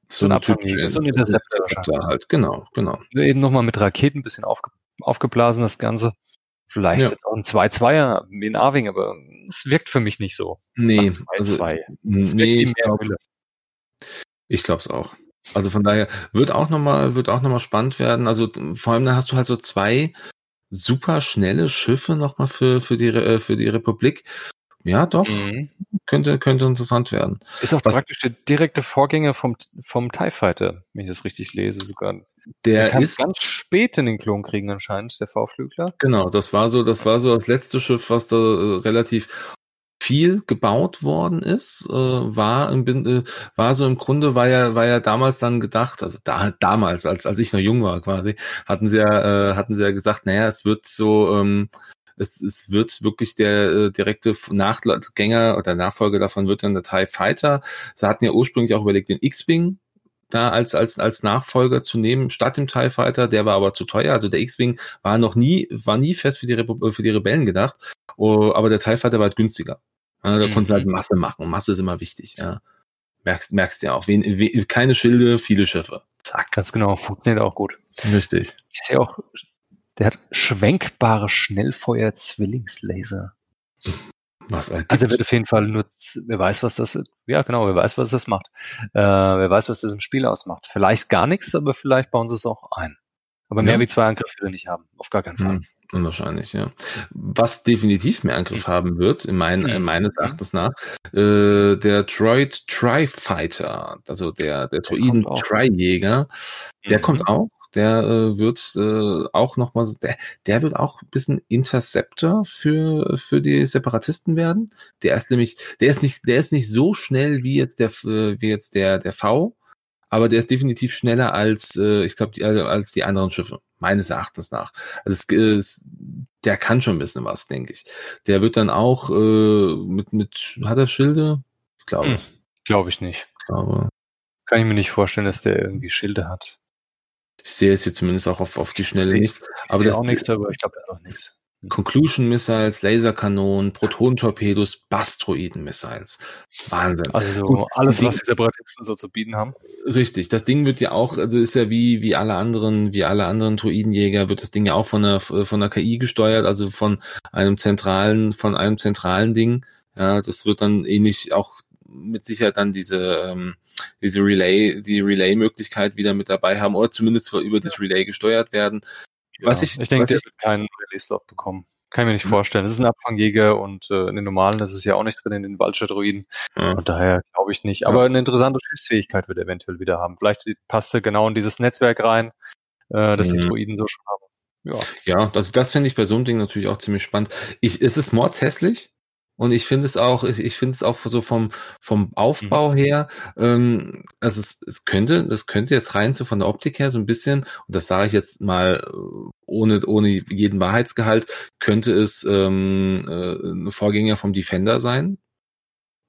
so, so eine typische so ein Interceptor, Interceptor halt, genau, genau. Eben nochmal mit Raketen ein bisschen aufge, aufgeblasen, das Ganze. Vielleicht ja. auch ein 2-2er wie ein Arving, aber es wirkt für mich nicht so. Nee, 2 also, nee, ich glaube ich glaube es auch. Also von daher wird auch nochmal, wird auch nochmal spannend werden. Also vor allem da hast du halt so zwei super schnelle Schiffe nochmal für, für die, äh, für die Republik. Ja, doch. Mhm. Könnte, könnte interessant werden. Ist auch Was, praktisch der direkte Vorgänger vom, vom TIE Fighter, wenn ich das richtig lese, sogar. Der, der ist ganz spät in den Klonkriegen anscheinend, der V-Flügler. Genau, das war so, das war so das letzte Schiff, was da äh, relativ viel gebaut worden ist, äh, war im äh, war so im Grunde war ja war ja damals dann gedacht, also da damals als als ich noch jung war quasi, hatten sie ja äh, hatten sie ja gesagt, naja, es wird so ähm, es, es wird wirklich der äh, direkte Nachgänger oder Nachfolger davon wird dann der TIE Fighter. Sie hatten ja ursprünglich auch überlegt, den X-Wing da als, als, als Nachfolger zu nehmen, statt dem TIE Fighter, der war aber zu teuer. Also der X-Wing war noch nie, war nie fest für die, Repu für die Rebellen gedacht, oh, aber der TIE Fighter war halt günstiger. Ja, da mhm. konntest du halt Masse machen. Masse ist immer wichtig, ja. Merkst, merkst ja auch. Wen, wen, keine Schilde, viele Schiffe. Zack. Ganz genau, funktioniert auch gut. Richtig. Ich sehe auch der hat schwenkbare Schnellfeuer-Zwillingslaser. Was ergibt? Also er wird auf jeden Fall nur, wer weiß, was das. Ja, genau, wer weiß, was das macht. Äh, wer weiß, was das im Spiel ausmacht. Vielleicht gar nichts, aber vielleicht bauen sie es auch ein. Aber mehr ja. wie zwei Angriffe will nicht haben. Auf gar keinen Fall. Hm, unwahrscheinlich, ja. Was definitiv mehr Angriff hm. haben wird, in mein, hm. meines Erachtens nach, äh, der Droid Tri-Fighter, also der, der Droiden Tri-Jäger, der mhm. kommt auch der äh, wird äh, auch nochmal, so, der, der wird auch ein bisschen Interceptor für, für die Separatisten werden. Der ist nämlich, der ist nicht, der ist nicht so schnell wie jetzt der, äh, wie jetzt der, der V, aber der ist definitiv schneller als, äh, ich glaube, also als die anderen Schiffe, meines Erachtens nach. Also es, es, der kann schon ein bisschen was, denke ich. Der wird dann auch äh, mit, mit, hat er Schilde? Ich glaube. Hm, glaube ich nicht. Ich glaube. Kann ich mir nicht vorstellen, dass der irgendwie Schilde hat. Ich sehe es hier zumindest auch auf, auf die Schnelle nichts. Aber das auch nichts, aber ich glaube, auch nichts. Conclusion Missiles, Laserkanonen, Proton-Torpedos, Bastroiden-Missiles. Wahnsinn. Also Gut, alles, was die Separatisten so zu bieten haben. Richtig. Das Ding wird ja auch, also ist ja wie, wie alle anderen, wie alle anderen Druidenjäger, wird das Ding ja auch von der, von der KI gesteuert, also von einem zentralen, von einem zentralen Ding. Ja, das wird dann ähnlich auch mit Sicherheit dann diese, ähm, diese Relay, die Relay-Möglichkeit wieder mit dabei haben oder zumindest über das Relay gesteuert werden. Ja, was ich, ich denke, der wird keinen Release-Slot bekommen. Kann ich mir nicht hm. vorstellen. Das ist ein Abfangjäger und äh, in den normalen ist es ja auch nicht drin, in den Vulture-Druiden. Ja. Und daher glaube ich nicht. Aber eine interessante Schiffsfähigkeit wird er eventuell wieder haben. Vielleicht passt er genau in dieses Netzwerk rein, äh, dass mhm. die Druiden so schon haben. Ja, ja also das finde ich bei so einem Ding natürlich auch ziemlich spannend. Ich, es ist mordshässlich, und ich finde es auch, ich, ich finde es auch so vom, vom Aufbau mhm. her, ähm, also es, es könnte, das könnte jetzt rein so von der Optik her so ein bisschen, und das sage ich jetzt mal äh, ohne, ohne jeden Wahrheitsgehalt, könnte es ähm, äh, ein Vorgänger vom Defender sein.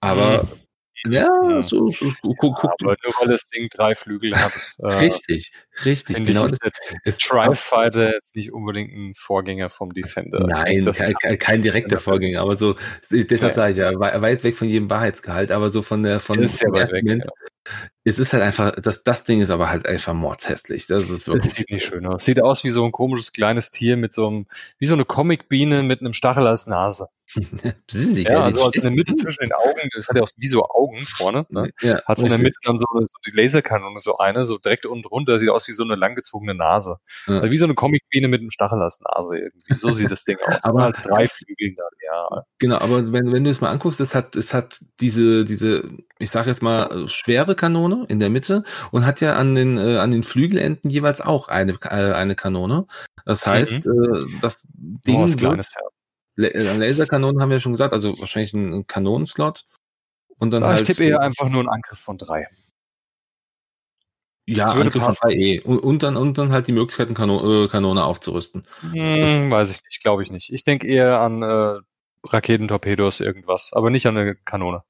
Aber mhm. Ja, ja, so, so guck, guck, ja, aber nur weil das Ding drei Flügel hat. Äh, richtig, richtig. Genau. Ist, ist Drive Fighter jetzt nicht unbedingt ein Vorgänger vom Defender. Nein, kein, kein, direkter Vorgänger, aber so, deshalb ja. sage ich ja, weit weg von jedem Wahrheitsgehalt, aber so von der, von, ist ja weit weg, Moment, es ist halt einfach, das, das Ding ist aber halt einfach mordshässlich. Das ist wirklich. Das sieht nicht schön aus. Sieht aus wie so ein komisches kleines Tier mit so einem, wie so eine Comicbiene mit einem Stachel als Nase. <laughs> Sicher, ja, also, also in der Mitte zwischen den Augen, das hat ja auch wie so Augen vorne, ne? Ja, hat in der. Mitte dann so, so die Laserkanone, so eine, so direkt unten drunter, sieht aus wie so eine langgezogene Nase. Ja. Also wie so eine Comicbiene mit einem Stachel als Nase irgendwie. So sieht das Ding aus. <laughs> Aber halt drei Flügeln dann, ja. Genau, aber wenn, wenn du es mal anguckst, es hat, es hat diese, diese, ich sage jetzt mal, schwere Kanone in der Mitte und hat ja an den, äh, an den Flügelenden jeweils auch eine, äh, eine Kanone. Das heißt, äh, das Ding Nur was wird. La- äh, Laserkanonen haben wir ja schon gesagt, also wahrscheinlich ein, ein Kanonenslot. Und dann Ja, halt. ich tippe eher einfach nur einen Angriff von drei. Ja, Angriff von passen. 3E. Und, und, dann, und dann halt die Möglichkeit, eine Kano äh, Kanone aufzurüsten. Hm, weiß ich nicht, glaube ich nicht. Ich denke eher an äh, Raketentorpedos, irgendwas, aber nicht an eine Kanone.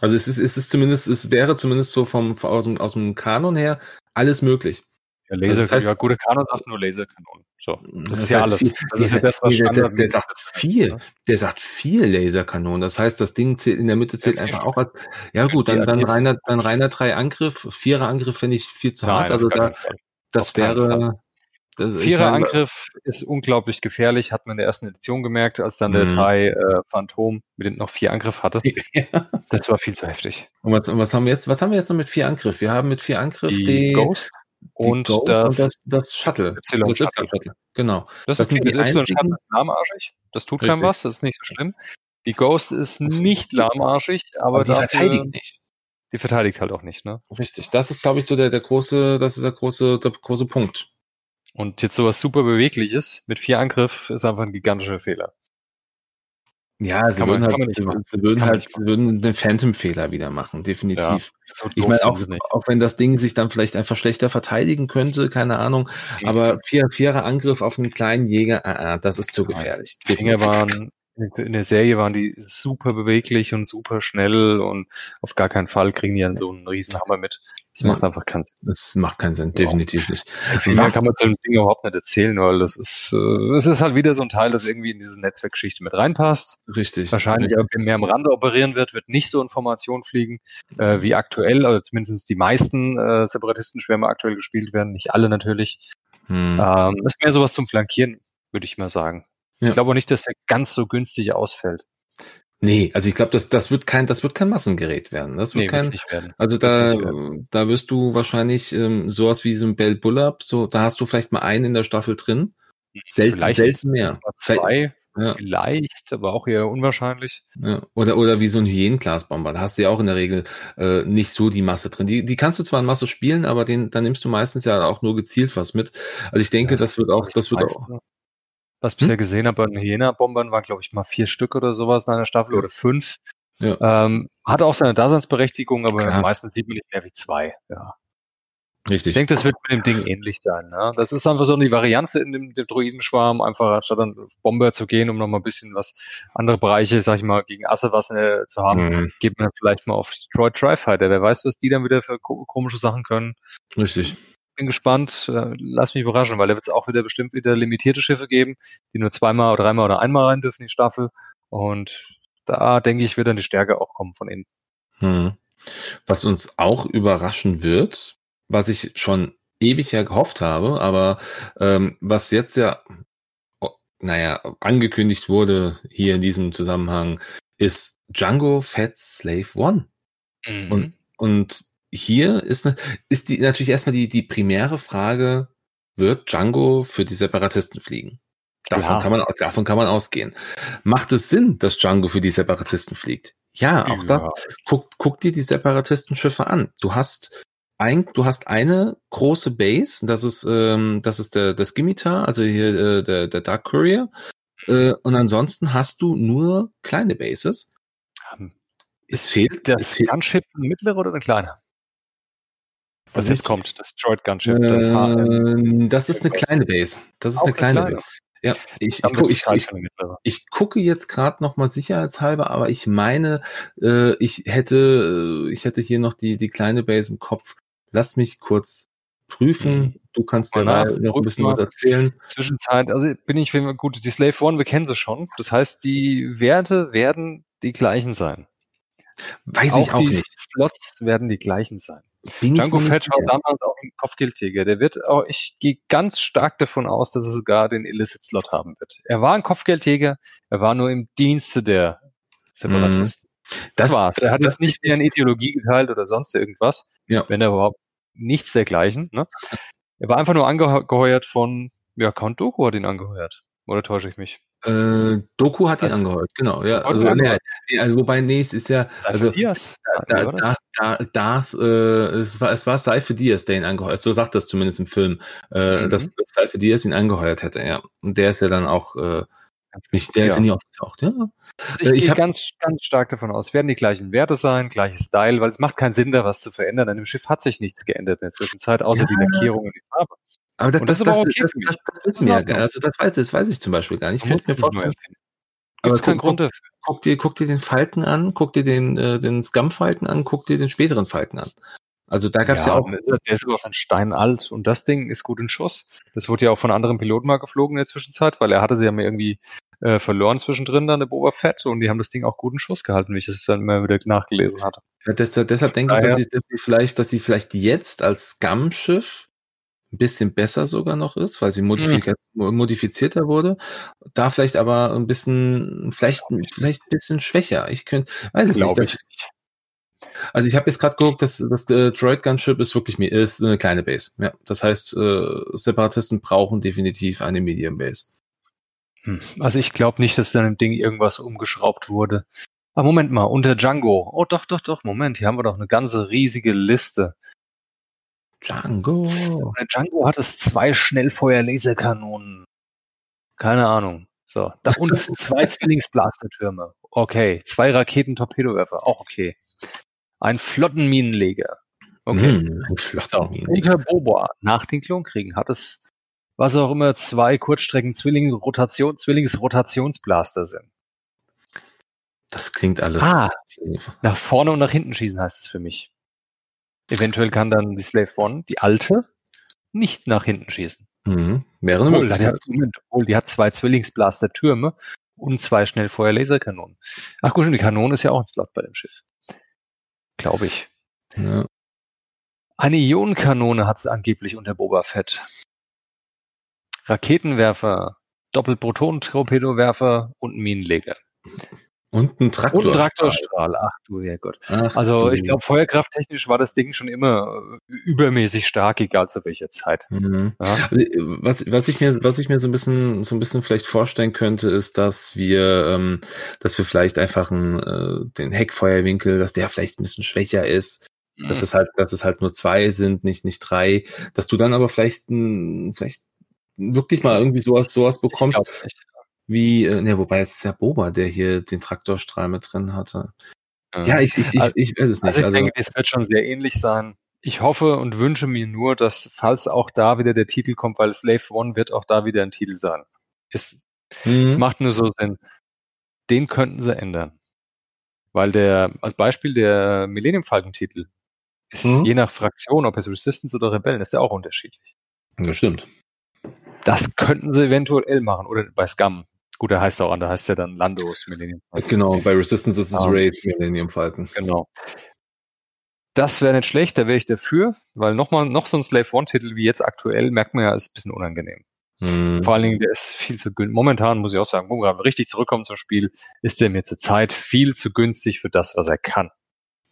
Also es ist, es ist zumindest, es wäre zumindest so vom, aus dem, aus dem Kanon her alles möglich. Ja, Also Laser, das heißt- ja, gute Kanon sagt nur Laserkanonen. So, das, Das ist ja alles. viel- Das ist ja das, was der, der, der sagt vier. Der sagt vier Laserkanonen. Das heißt, das Ding zählt, in der Mitte zählt einfach auch als, ja gut, dann, dann reiner, dann reiner drei Angriff, vierer Angriff finde ich viel zu hart. Nein, Also da, das wäre, das, Vierer meine, Angriff ist unglaublich gefährlich, hat man in der ersten Edition gemerkt, als dann der Mhm. drei äh, Phantom mit dem noch vier Angriff hatte. <laughs> Ja. Das war viel zu heftig. Und was, und was haben wir jetzt, was haben wir jetzt noch mit vier Angriff? Wir haben mit vier Angriff Die, die, Ghost und, Ghost das, und das, das Shuttle. Y Das Shuttle. Y-Shuttle. Genau. Das, das ist okay. sind die das einzigen- Shuttle ist lahmarschig. Das tut keinem was, das ist nicht so schlimm. Die Ghost ist nicht lahmarschig, aber, Aber die dafür- verteidigen nicht. Die verteidigt halt auch nicht, ne? Richtig. Das ist, glaube ich, so der, der große, das ist der große, der große Punkt. Und jetzt sowas super bewegliches mit vier Angriff ist einfach ein gigantischer Fehler. Ja, sie man- würden halt, machen. sie würden Kann halt, sie würden den Phantom-Fehler wieder machen, definitiv. So Ich meine, auch, sie auch wenn das Ding sich dann vielleicht einfach schlechter verteidigen könnte, keine Ahnung, Mhm. aber vier, vierer Angriff auf einen kleinen Jäger, ah, ah, das ist zu gefährlich. Die Dinger waren, in der Serie waren die super beweglich und super schnell und auf gar keinen Fall kriegen die dann so einen Riesenhammer mit. Das Ja. macht einfach keinen Sinn. Das macht keinen Sinn, definitiv nicht. Viel mehr kann man zu dem Ding überhaupt nicht erzählen, weil das ist, äh, es ist halt wieder so ein Teil, das irgendwie in diese Netzwerkgeschichte mit reinpasst. Richtig. Wahrscheinlich aber mehr am Rande operieren wird, wird nicht so Information fliegen, äh, wie aktuell, also zumindest die meisten äh, Separatistenschwärme aktuell gespielt werden, nicht alle natürlich. Hm. Ähm, ist mehr sowas zum Flankieren, würde ich mal sagen. Ja. Ich glaube auch nicht, dass der ganz so günstig ausfällt. Nee, also ich glaube, das, das wird kein, das wird kein Massengerät werden. Das wird Nee, kein, werden. Also da, werden. da wirst du wahrscheinlich ähm, sowas wie so ein Bell Bullab, so, da hast du vielleicht mal einen in der Staffel drin. Selten, Vielleicht selten mehr. zwei, Ja, vielleicht, aber auch eher unwahrscheinlich. ja. Oder, oder wie so ein Hyänenglasbomber. Da hast du ja auch in der Regel äh, nicht so die Masse drin. Die, die kannst du zwar in Masse spielen, aber den, da nimmst du meistens ja auch nur gezielt was mit. Also ich denke, Ja, das wird auch, das wird auch. Was ich bisher gesehen habe, bei den Hyena-Bombern waren, glaube ich, mal vier Stück oder sowas in einer Staffel oder fünf. Ja. Ähm, hat auch seine Daseinsberechtigung, aber Klar. meistens sieht man nicht mehr wie zwei. Ja. Ich Richtig. denke, das wird mit dem Ding ähnlich sein. Ne? Das ist einfach so die Varianz in dem, dem Druidenschwarm, einfach anstatt dann auf Bomber zu gehen, um nochmal ein bisschen was andere Bereiche, sag ich mal, gegen Asse was äh, zu haben, Mhm. geht man vielleicht mal auf Detroit Tri-Fighter. Wer weiß, was die dann wieder für ko komische Sachen können. Richtig. Bin gespannt. Äh, lass mich überraschen, weil da wird es auch wieder bestimmt wieder limitierte Schiffe geben, die nur zweimal oder dreimal oder einmal rein dürfen in die Staffel. Und da denke ich, wird dann die Stärke auch kommen von innen. Hm. Was uns auch überraschen wird, was ich schon ewig ja gehofft habe, aber ähm, was jetzt ja, oh, naja, angekündigt wurde hier in diesem Zusammenhang, ist Django Fat Slave One. Mhm. Und, und hier ist, ne, ist die, natürlich erstmal die, die primäre Frage, wird Django für die Separatisten fliegen? Davon Klar. kann, man, davon kann man ausgehen. Macht es Sinn, dass Django für die Separatisten fliegt? Ja, auch das. Ja. Guck, guck dir die Separatistenschiffe an. Du hast ein, du hast eine große Base, das ist, ähm, das ist der, der Scimitar, also hier äh, der, der Dark Courier. Äh, und ansonsten hast du nur kleine Bases. Ähm, Es fehlt, es Das fehlt Gunship ein mittlerer oder ein kleiner? Was jetzt kommt, das Droid Gunship, das HM. Ähm, das ist eine kleine Base. Das ist eine kleine eine kleine? Base. Ja, ich, ich, ich, ich, gucke jetzt gerade noch mal sicherheitshalber, aber ich meine, äh, ich hätte, äh, ich hätte hier noch die die kleine Base im Kopf. Lass mich kurz prüfen. Mhm. Du kannst Mal derweil nach, noch ein bisschen was erzählen. Zwischenzeit, also bin ich gut, die Slave One, wir kennen sie schon. Das heißt, die Werte werden die gleichen sein. Weiß auch ich auch die nicht. Slots werden die gleichen sein. Bin Django Fett war damals auch ein Kopfgeldjäger. Der wird auch, ich gehe ganz stark davon aus, dass er sogar den Illicit-Slot haben wird. Er war ein Kopfgeldjäger, er war nur im Dienste der Separatisten. Das, war's. Er hat das nicht mehr eine Ideologie geteilt oder sonst irgendwas, Ja. wenn er überhaupt nichts dergleichen. Ne? Er war einfach nur angeheuert von, ja, Count Doku hat ihn angeheuert. Oder täusche ich mich? Äh, Doku hat ihn angehört, genau. Ja, also, nee, also wobei, nee, es ist ja, also Diaz. da, da, da, da, äh, es war, es war Seife Diaz, der ihn angeheuert, so sagt das zumindest im Film, äh, Mhm. dass, dass Seife Diaz ihn angeheuert hätte, ja. Und der ist ja dann auch, äh, nicht, der ist Ja. ja nie aufgetaucht, ja. Ich, Äh, ich gehe ganz, ganz stark davon aus, es werden die gleichen Werte sein, gleiches Style, weil es macht keinen Sinn, da was zu verändern. An dem Schiff hat sich nichts geändert in der Zwischenzeit, außer Ja. die Lackierung und die Farbe. Aber das, das, das das, ist aber das, okay das, das, das Das wissen wir ja, also das weiß, das weiß ich zum Beispiel gar nicht. Ich könnte mir vorstellen, aber es keinen guck, Grund guck, dafür. guck dir, guck dir den Falken an, guck dir den, äh, den Scum-Falken an, guck dir den späteren Falken an. Also da gab es ja, auch, Der ist aber von Stein alt und das Ding ist gut in Schuss. Das wurde ja auch von anderen Piloten mal geflogen in der Zwischenzeit, weil er hatte sie ja mal irgendwie äh, verloren zwischendrin, dann der Boba Fett, und die haben das Ding auch gut in Schuss gehalten, wie ich es dann immer wieder nachgelesen hatte. Ja, deshalb, deshalb denke ich, dass sie, dass sie vielleicht, dass sie vielleicht jetzt als Scum-Schiff ein bisschen besser sogar noch ist, weil sie modifika- modifizierter wurde. Da vielleicht aber ein bisschen, vielleicht, vielleicht ein bisschen schwächer. Ich könnte, weiß es nicht. Das, also ich habe jetzt gerade geguckt, dass das äh, Droid Gunship ist wirklich ist eine kleine Base. Ja, das heißt, äh, Separatisten brauchen definitiv eine Medium Base. Hm. Also ich glaube nicht, dass dann im Ding irgendwas umgeschraubt wurde. Aber Moment mal, unter Django. Oh doch, doch, doch, Moment, hier haben wir doch eine ganze riesige Liste. Django. Django hat es zwei Schnellfeuer-Laserkanonen. Keine Ahnung. So, da und zwei <laughs> Zwillingsblastertürme. Okay. Zwei Raketen-Torpedowerfer. Auch okay. Ein Flottenminenleger. Okay. Hm, ein Mini. unter Boba, nach den Klonkriegen, hat es, was auch immer, zwei Kurzstrecken-Zwilling-Rotation, Zwillings-Rotationsblaster sind. Das klingt alles. Ah. Nach vorne und nach hinten schießen heißt es für mich. Eventuell kann dann die Slave One, die alte, nicht nach hinten schießen. Mhm. Wäre eine Obwohl, die Möglichkeit. hat, Moment, obwohl, die hat zwei Zwillingsblaster-Türme und zwei Schnellfeuer-Laserkanonen. Ach gut, und die Kanone ist ja auch ein Slot bei dem Schiff. Glaube ich. Ja. Eine Ionenkanone hat es angeblich unter Boba Fett. Raketenwerfer, Doppelproton-Torpedowerfer und Minenleger. Und ein Und Traktor. ein Traktorstrahl. Ach du Herrgott. Ach, Also ich glaube, feuerkrafttechnisch war das Ding schon immer äh, übermäßig stark, egal zu welcher Zeit. Mhm. Ja? Also, äh, was, was ich mir, was ich mir so ein bisschen, so ein bisschen vielleicht vorstellen könnte, ist, dass wir, ähm, dass wir vielleicht einfach einen, äh, den Heckfeuerwinkel, dass der vielleicht ein bisschen schwächer ist, dass es halt, dass es halt nur zwei sind, nicht, nicht drei, dass du dann aber vielleicht, ein, vielleicht wirklich mal irgendwie sowas, sowas bekommst. Wie, äh, ne, wobei es ist ja Boba, der hier den Traktorstrahl mit drin hatte. Ja, ich, ich, ich, Also- ich weiß es nicht. Also ich Also, denke, das wird schon sehr ähnlich sein. Ich hoffe und wünsche mir nur, dass, falls auch da wieder der Titel kommt, weil Slave One wird auch da wieder ein Titel sein. Ist, mhm. Es macht nur so Sinn. Den könnten sie ändern. Weil der, als Beispiel der Millennium Falcon Titel ist Mhm. je nach Fraktion, ob es Resistance oder Rebellen, ist der auch unterschiedlich. das stimmt. Das könnten sie eventuell machen. Oder bei Scum. Gut, der heißt auch an, der heißt ja dann Landos Millennium Falcon. Genau, bei Resistance ist es Ja. Raid Millennium Falcon. Genau. Das wäre nicht schlecht, da wäre ich dafür, weil nochmal, noch so ein Slave One-Titel wie jetzt aktuell, merkt man ja, ist ein bisschen unangenehm. Mhm. Vor allen Dingen, der ist viel zu günstig. Momentan muss ich auch sagen, wo wir gerade richtig zurückkommen zum Spiel, ist der mir zurzeit viel zu günstig für das, was er kann.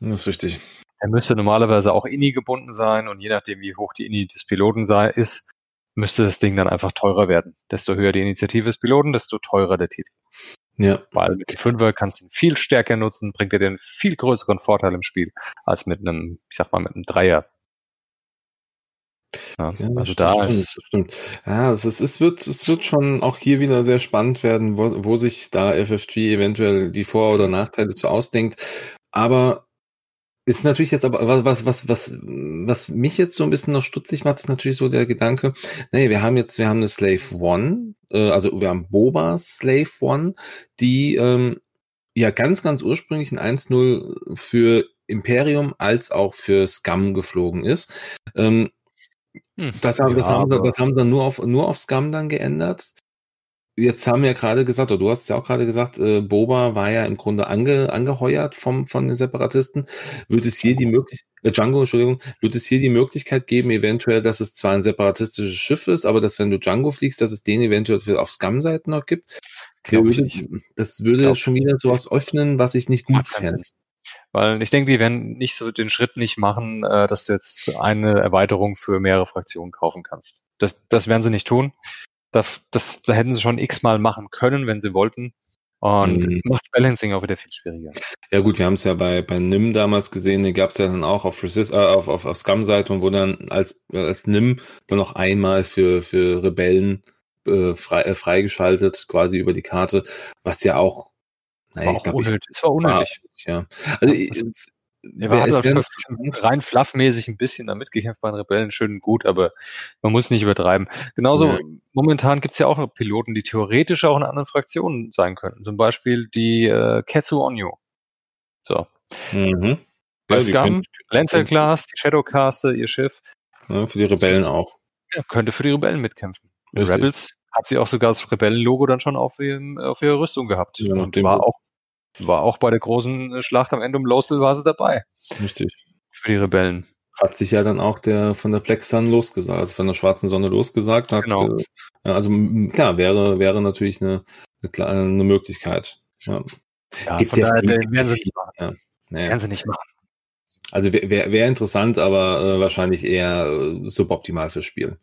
Das ist richtig. Er müsste normalerweise auch INI gebunden sein und je nachdem, wie hoch die INI des Piloten sei, ist, müsste das Ding dann einfach teurer werden. Desto höher die Initiative des Piloten, desto teurer der Titel. Ja. Weil mit dem Fünfer kannst du ihn viel stärker nutzen, bringt dir den viel größeren Vorteil im Spiel, als mit einem, ich sag mal, mit einem Dreier. Ja, Ja, also das da stimmt, ist, stimmt. Ja, es, ist, es, wird, es wird schon auch hier wieder sehr spannend werden, wo, wo sich da FFG eventuell die Vor- oder Nachteile zu ausdenkt. Aber ist natürlich jetzt aber, was, was, was, was mich jetzt so ein bisschen noch stutzig macht, ist natürlich so der Gedanke, nee, wir haben jetzt, wir haben eine Slave One, äh, also wir haben Boba Slave One, die ähm, ja ganz, ganz ursprünglich ein 1-0 für Imperium als auch für Scum geflogen ist. Ähm, hm, das haben, das, ja, haben sie, das haben sie nur auf, nur auf Scum dann geändert. Jetzt haben wir ja gerade gesagt, oder du hast es ja auch gerade gesagt, äh, Boba war ja im Grunde ange, angeheuert vom, von den Separatisten. Wird es hier die Möglichkeit, äh, Django, Entschuldigung, wird es hier die Möglichkeit geben, eventuell, dass es zwar ein separatistisches Schiff ist, aber dass wenn du Django fliegst, dass es den eventuell auf Scum-Seiten noch gibt? Würde, das würde Glaub schon wieder sowas öffnen, was ich nicht gut fände. Weil ich denke, die werden nicht so den Schritt nicht machen, äh, dass du jetzt eine Erweiterung für mehrere Fraktionen kaufen kannst. Das, das werden sie nicht tun. Das, das, da hätten sie schon x-mal machen können, wenn sie wollten. Und mhm. macht Balancing auch wieder viel schwieriger. Ja gut, wir haben es ja bei, bei NIM damals gesehen, den gab es ja dann auch auf Resist, äh, auf, auf, auf Scum-Seite und wo dann als, als NIM dann noch einmal für, für Rebellen äh, frei, äh, freigeschaltet, quasi über die Karte, was ja auch, naja, war auch glaub, unnötig. es war unnötig. War, ja. Also, ja, es, er war halt rein fluffmäßig ein bisschen damit gekämpft bei den Rebellen, schön und gut, aber man muss nicht übertreiben. Genauso, ja. momentan gibt's ja auch noch Piloten, die theoretisch auch in anderen Fraktionen sein können. Zum Beispiel die äh, Ketsu Onyo. So. Mhm. Ja, Scum, Lancer Class, die Shadowcaster, ihr Schiff. Ja, für die Rebellen auch. Ja, könnte für die Rebellen mitkämpfen. Richtig. Rebels hat sie auch sogar das Rebellenlogo dann schon auf, ihrem, auf ihrer Rüstung gehabt. Ja, und war auch war auch bei der großen äh, Schlacht am Ende um Losel war sie dabei. Richtig. Für die Rebellen. Hat sich ja dann auch der von der Black Sun losgesagt, also von der schwarzen Sonne losgesagt. Hat, genau. Äh, also klar, wäre, wäre natürlich eine, eine, eine Möglichkeit. Ja. Ja, Gibt ja daher, werden sie nicht machen. Ja. Naja. Werden sie nicht machen. Also wäre wär interessant, aber äh, wahrscheinlich eher äh, suboptimal fürs Spiel.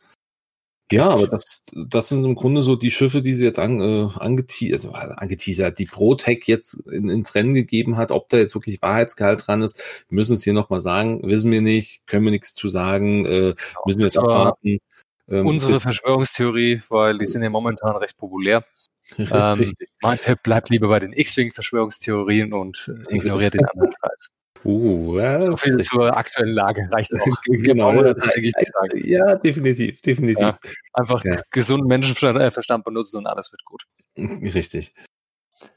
Ja, aber das, das sind im Grunde so die Schiffe, die sie jetzt an, äh, angeteasert, also angeteasert, die ProTech jetzt in, ins Rennen gegeben hat. Ob da jetzt wirklich Wahrheitsgehalt dran ist, wir müssen es hier nochmal sagen, wissen wir nicht, können wir nichts zu sagen, äh, müssen wir jetzt abwarten. Ähm, unsere Verschwörungstheorie, weil die sind ja momentan recht populär. <laughs> ähm, mein Tipp bleibt lieber bei den X-Wing-Verschwörungstheorien und äh, ignoriert den anderen Kreis. Uh, was? So viel zur aktuellen Lage reicht auch. <laughs> genau, ja, definitiv, definitiv. Ja, einfach ja. gesunden Menschenverstand benutzen und alles wird gut. Richtig.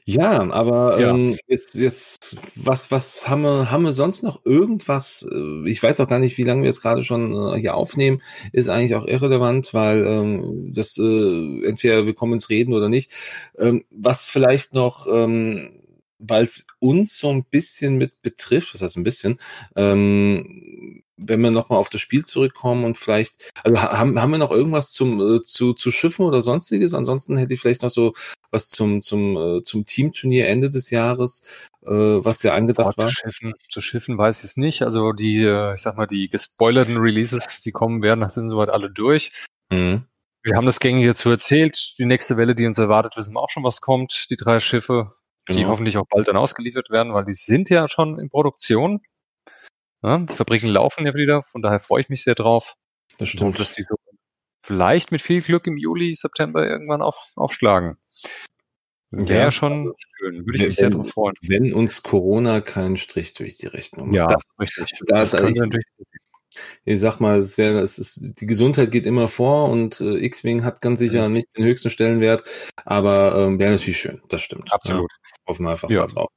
Ja, aber ja. Ähm, jetzt, jetzt, was, was haben wir, haben wir sonst noch irgendwas? Äh, ich weiß auch gar nicht, wie lange wir jetzt gerade schon äh, hier aufnehmen, ist eigentlich auch irrelevant, weil ähm, das äh, entweder wir kommen ins Reden oder nicht. Ähm, was vielleicht noch ähm, weil es uns so ein bisschen mit betrifft, das heißt ein bisschen, ähm, wenn wir nochmal auf das Spiel zurückkommen und vielleicht, also haben, haben wir noch irgendwas zum, äh, zu, zu Schiffen oder sonstiges? Ansonsten hätte ich vielleicht noch so was zum, zum, äh, zum Teamturnier Ende des Jahres, äh, was ja angedacht war. Zu Schiffen, zu Schiffen weiß ich es nicht. Also die, äh, ich sag mal, die gespoilerten Releases, die kommen werden, sind soweit alle durch. Mhm. Wir haben das gängig dazu erzählt. Die nächste Welle, die uns erwartet, wissen wir auch schon, was kommt. Die drei Schiffe, genau. die hoffentlich auch bald dann ausgeliefert werden, weil die sind ja schon in Produktion. Ja, die Fabriken laufen ja wieder, von daher freue ich mich sehr drauf. Das stimmt. Und dass die so vielleicht mit viel Glück im Juli, September irgendwann auf, aufschlagen. Wäre ja, schon schön, würde ich wenn, mich sehr drauf freuen. Wenn uns Corona keinen Strich durch die Rechnung macht. Ja, das, richtig. Da das ist eigentlich, ich sag mal, es wäre, es ist, die Gesundheit geht immer vor und äh, X-Wing hat ganz sicher nicht den höchsten Stellenwert, aber ähm, wäre natürlich schön, das stimmt. Absolut. Ja. Hoffen wir einfach ja. mal drauf.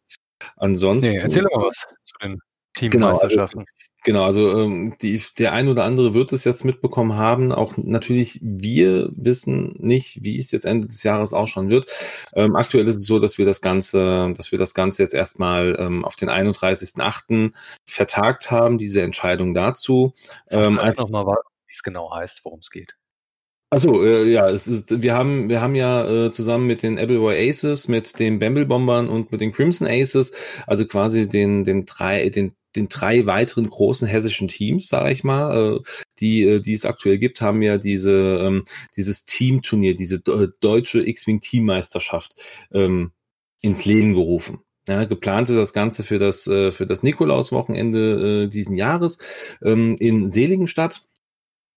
Ansonsten. Nee, erzähl doch mal was zu den Teammeisterschaften. Genau, also, genau, also ähm, die, der ein oder andere wird es jetzt mitbekommen haben. Auch natürlich, wir wissen nicht, wie es jetzt Ende des Jahres ausschauen wird. Ähm, aktuell ist es so, dass wir das Ganze, dass wir das Ganze jetzt erstmal ähm, auf den 31.8. vertagt haben, diese Entscheidung dazu. Ähm, nochmal, wie es genau heißt, worum es geht. Also äh, ja, es ist, wir haben, wir haben ja äh, zusammen mit den Appleboy Aces, mit den Bamble Bombern und mit den Crimson Aces, also quasi den, den drei, den, den drei weiteren großen hessischen Teams, sage ich mal, äh, die, äh, die es aktuell gibt, haben ja diese, ähm, dieses Teamturnier, diese äh, deutsche X-Wing Teammeisterschaft ähm, ins Leben gerufen. Ja, geplant ist das Ganze für das, für das Nikolauswochenende diesen Jahres ähm, in Seligenstadt.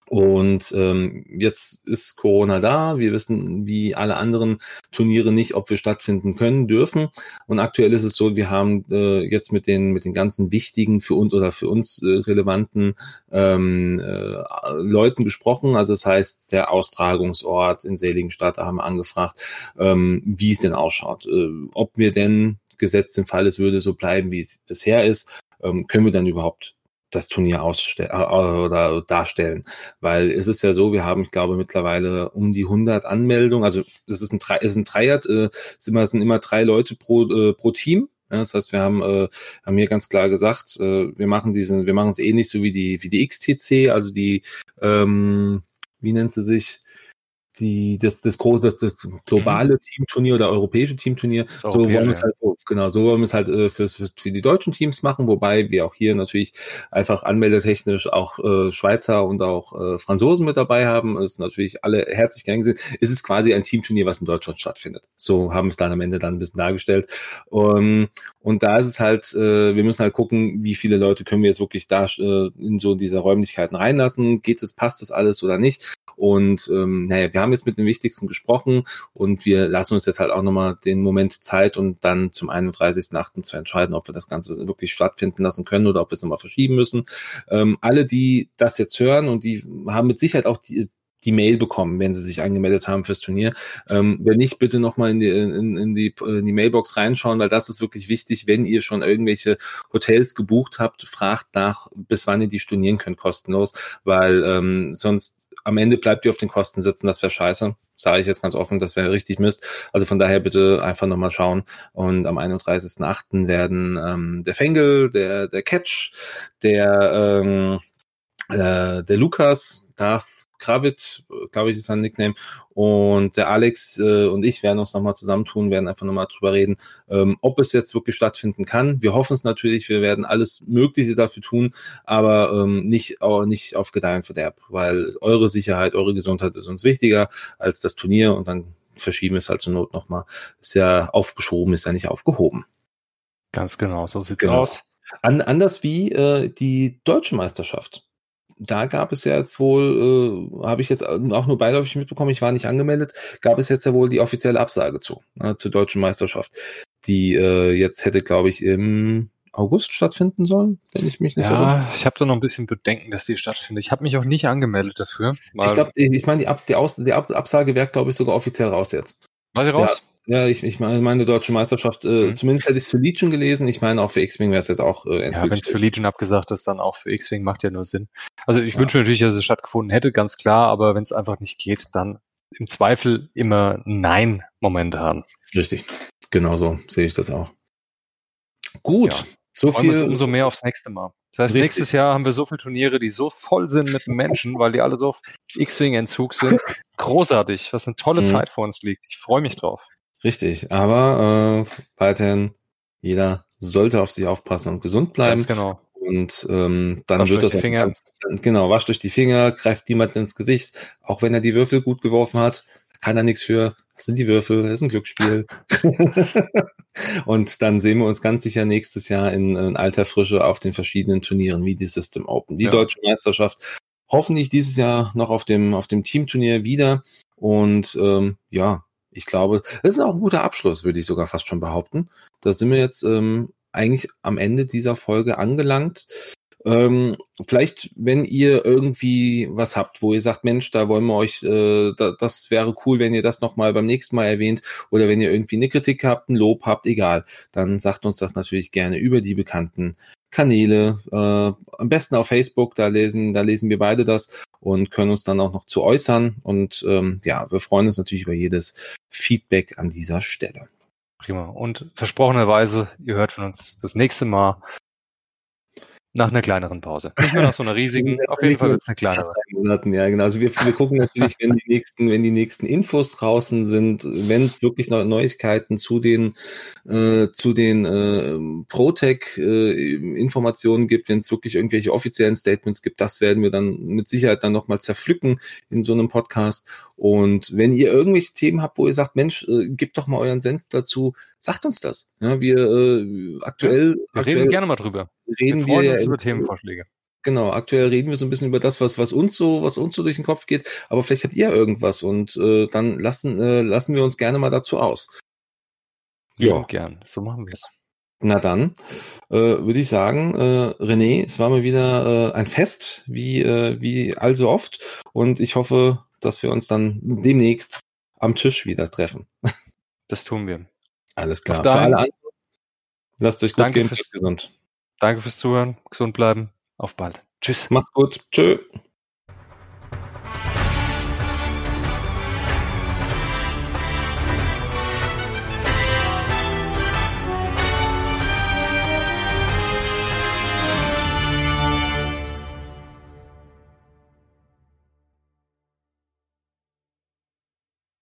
Und ähm, jetzt ist Corona da. Wir wissen, wie alle anderen Turniere nicht, ob wir stattfinden können, dürfen. Und aktuell ist es so, wir haben äh, jetzt mit den mit den ganzen wichtigen für uns oder für uns äh, relevanten ähm, äh, Leuten gesprochen. Also das heißt, der Austragungsort in Seligenstadt da haben wir angefragt, ähm, wie es denn ausschaut, äh, ob wir denn gesetzt im Fall, es würde so bleiben, wie es bisher ist, ähm, können wir dann überhaupt das Turnier ausstellen äh, oder darstellen, weil es ist ja so, wir haben, ich glaube, mittlerweile um die 100 Anmeldungen, also es ist ein, es ist ein Dreier, äh, es, immer, es sind immer drei Leute pro, äh, pro Team, ja, das heißt, wir haben, äh, haben hier ganz klar gesagt, äh, wir machen diesen, wir machen es ähnlich so wie die, wie die XTC, also die, ähm, wie nennt sie sich? Die, das, das große, das, das globale mhm. Teamturnier oder europäische Teamturnier. So wollen wir es halt, genau, so wollen wir es halt äh, für, für, für die deutschen Teams machen, wobei wir auch hier natürlich einfach anmeldetechnisch auch äh, Schweizer und auch äh, Franzosen mit dabei haben. Es ist natürlich alle herzlich gern gesehen. Es ist quasi ein Teamturnier, was in Deutschland stattfindet. So haben wir es dann am Ende dann ein bisschen dargestellt. Um, und da ist es halt, äh, wir müssen halt gucken, wie viele Leute können wir jetzt wirklich da äh, in so diese Räumlichkeiten reinlassen. Geht es, passt das alles oder nicht? Und ähm, naja, wir haben jetzt mit den Wichtigsten gesprochen und wir lassen uns jetzt halt auch nochmal den Moment Zeit und dann zum 31.8. zu entscheiden, ob wir das Ganze wirklich stattfinden lassen können oder ob wir es nochmal verschieben müssen. Ähm, alle, die das jetzt hören und die haben mit Sicherheit auch die, die Mail bekommen, wenn sie sich angemeldet haben fürs Turnier. Ähm, wenn nicht, bitte nochmal in die, in, in, die, in die Mailbox reinschauen, weil das ist wirklich wichtig, wenn ihr schon irgendwelche Hotels gebucht habt, fragt nach, bis wann ihr die stornieren könnt, kostenlos, weil ähm, sonst am Ende bleibt ihr auf den Kosten sitzen, das wäre scheiße. Sage ich jetzt ganz offen, das wäre richtig Mist. Also von daher bitte einfach nochmal schauen. Und am 31.08. werden ähm, der Fengel, der, der Catch, der, ähm, äh, der Lukas, Darth Kravitz, glaube ich, ist sein Nickname. Und der Alex äh, und ich werden uns nochmal zusammentun, werden einfach nochmal drüber reden, ähm, ob es jetzt wirklich stattfinden kann. Wir hoffen es natürlich, wir werden alles Mögliche dafür tun, aber ähm, nicht, auch nicht auf Gedeihen Verderb, weil eure Sicherheit, eure Gesundheit ist uns wichtiger als das Turnier und dann verschieben wir es halt zur Not nochmal. Ist ja aufgeschoben, ist ja nicht aufgehoben. Ganz genau, so sieht's genau. aus. An, anders wie äh, die deutsche Meisterschaft da gab es ja jetzt wohl, äh, habe ich jetzt auch nur beiläufig mitbekommen, ich war nicht angemeldet, gab es jetzt ja wohl die offizielle Absage zu, äh, zur deutschen Meisterschaft, die äh, jetzt hätte, glaube ich, im August stattfinden sollen, wenn ich mich nicht Ja, erinnere. ich habe da noch ein bisschen Bedenken, dass die stattfindet. Ich habe mich auch nicht angemeldet dafür. Ich glaube, ich meine, die, Ab die, Aus die Ab Absage wäre, glaube ich, sogar offiziell raus jetzt. War sie raus? Ja, ich, ich meine, meine deutsche Meisterschaft, äh, mhm. zumindest hätte ich es für Legion gelesen. Ich meine, auch für X-Wing wäre es jetzt auch äh, Ja, wenn es für Legion abgesagt ist, dann auch für X-Wing macht ja nur Sinn. Also ich ja. wünsche natürlich, dass es stattgefunden hätte, ganz klar, aber wenn es einfach nicht geht, dann im Zweifel immer Nein momentan. Richtig, genau so sehe ich das auch. Gut, ja. so Freuen viel. umso mehr aufs nächste Mal. Das heißt, Richtig. nächstes Jahr haben wir so viele Turniere, die so voll sind mit Menschen, weil die alle so auf X-Wing-Entzug sind. <laughs> Großartig, was eine tolle mhm. Zeit vor uns liegt. Ich freue mich drauf. Richtig, aber äh, weiterhin jeder sollte auf sich aufpassen und gesund bleiben. Ganz genau. Und ähm, dann Wasch wird das Finger. genau, wascht durch die Finger, greift niemand ins Gesicht, auch wenn er die Würfel gut geworfen hat, kann er nichts für. Das sind die Würfel, das ist ein Glücksspiel. <laughs> und dann sehen wir uns ganz sicher nächstes Jahr in, in alter Frische auf den verschiedenen Turnieren wie die System Open, die ja. Deutsche Meisterschaft. Hoffentlich dieses Jahr noch auf dem, auf dem Teamturnier wieder. Und ähm, ja, ich glaube, das ist auch ein guter Abschluss, würde ich sogar fast schon behaupten. Da sind wir jetzt ähm, eigentlich am Ende dieser Folge angelangt. Ähm, vielleicht, wenn ihr irgendwie was habt, wo ihr sagt, Mensch, da wollen wir euch, äh, da, das wäre cool, wenn ihr das nochmal beim nächsten Mal erwähnt, oder wenn ihr irgendwie eine Kritik habt, ein Lob habt, egal, dann sagt uns das natürlich gerne über die bekannten Kanäle, äh, am besten auf Facebook, da lesen, da lesen wir beide das und können uns dann auch noch zu äußern. Und ähm, ja, wir freuen uns natürlich über jedes Feedback an dieser Stelle. Prima. Und versprochenerweise, ihr hört von uns das nächste Mal nach einer kleineren Pause. Nicht mehr nach so einer riesigen, <laughs> auf jeden Fall wird es eine kleinere. <laughs> Monaten, ja, genau. Also wir, wir gucken natürlich, wenn die nächsten, wenn die nächsten Infos draußen sind, wenn es wirklich noch Neuigkeiten zu den, äh, zu den äh, Protec-Informationen äh, gibt, wenn es wirklich irgendwelche offiziellen Statements gibt, das werden wir dann mit Sicherheit dann nochmal zerpflücken in so einem Podcast. Und wenn ihr irgendwelche Themen habt, wo ihr sagt, Mensch, äh, gebt doch mal euren Senf dazu, sagt uns das. Ja, wir äh, aktuell, wir aktuell reden gerne mal drüber. Reden wir, wir ja über Themenvorschläge. Genau, aktuell reden wir so ein bisschen über das, was, was uns so, was uns so durch den Kopf geht, aber vielleicht habt ihr irgendwas und äh, dann lassen, äh, lassen wir uns gerne mal dazu aus. Ja, gern. So machen wir es. Na dann, äh, würde ich sagen, äh, René, es war mal wieder äh, ein Fest, wie, äh, wie allso oft. Und ich hoffe, dass wir uns dann demnächst am Tisch wieder treffen. <laughs> Das tun wir. Alles klar. Für alle anderen, lasst euch gut danke gehen, fürs, gesund. Danke fürs Zuhören, gesund bleiben. Auf bald. Tschüss. Mach's gut. Tschö.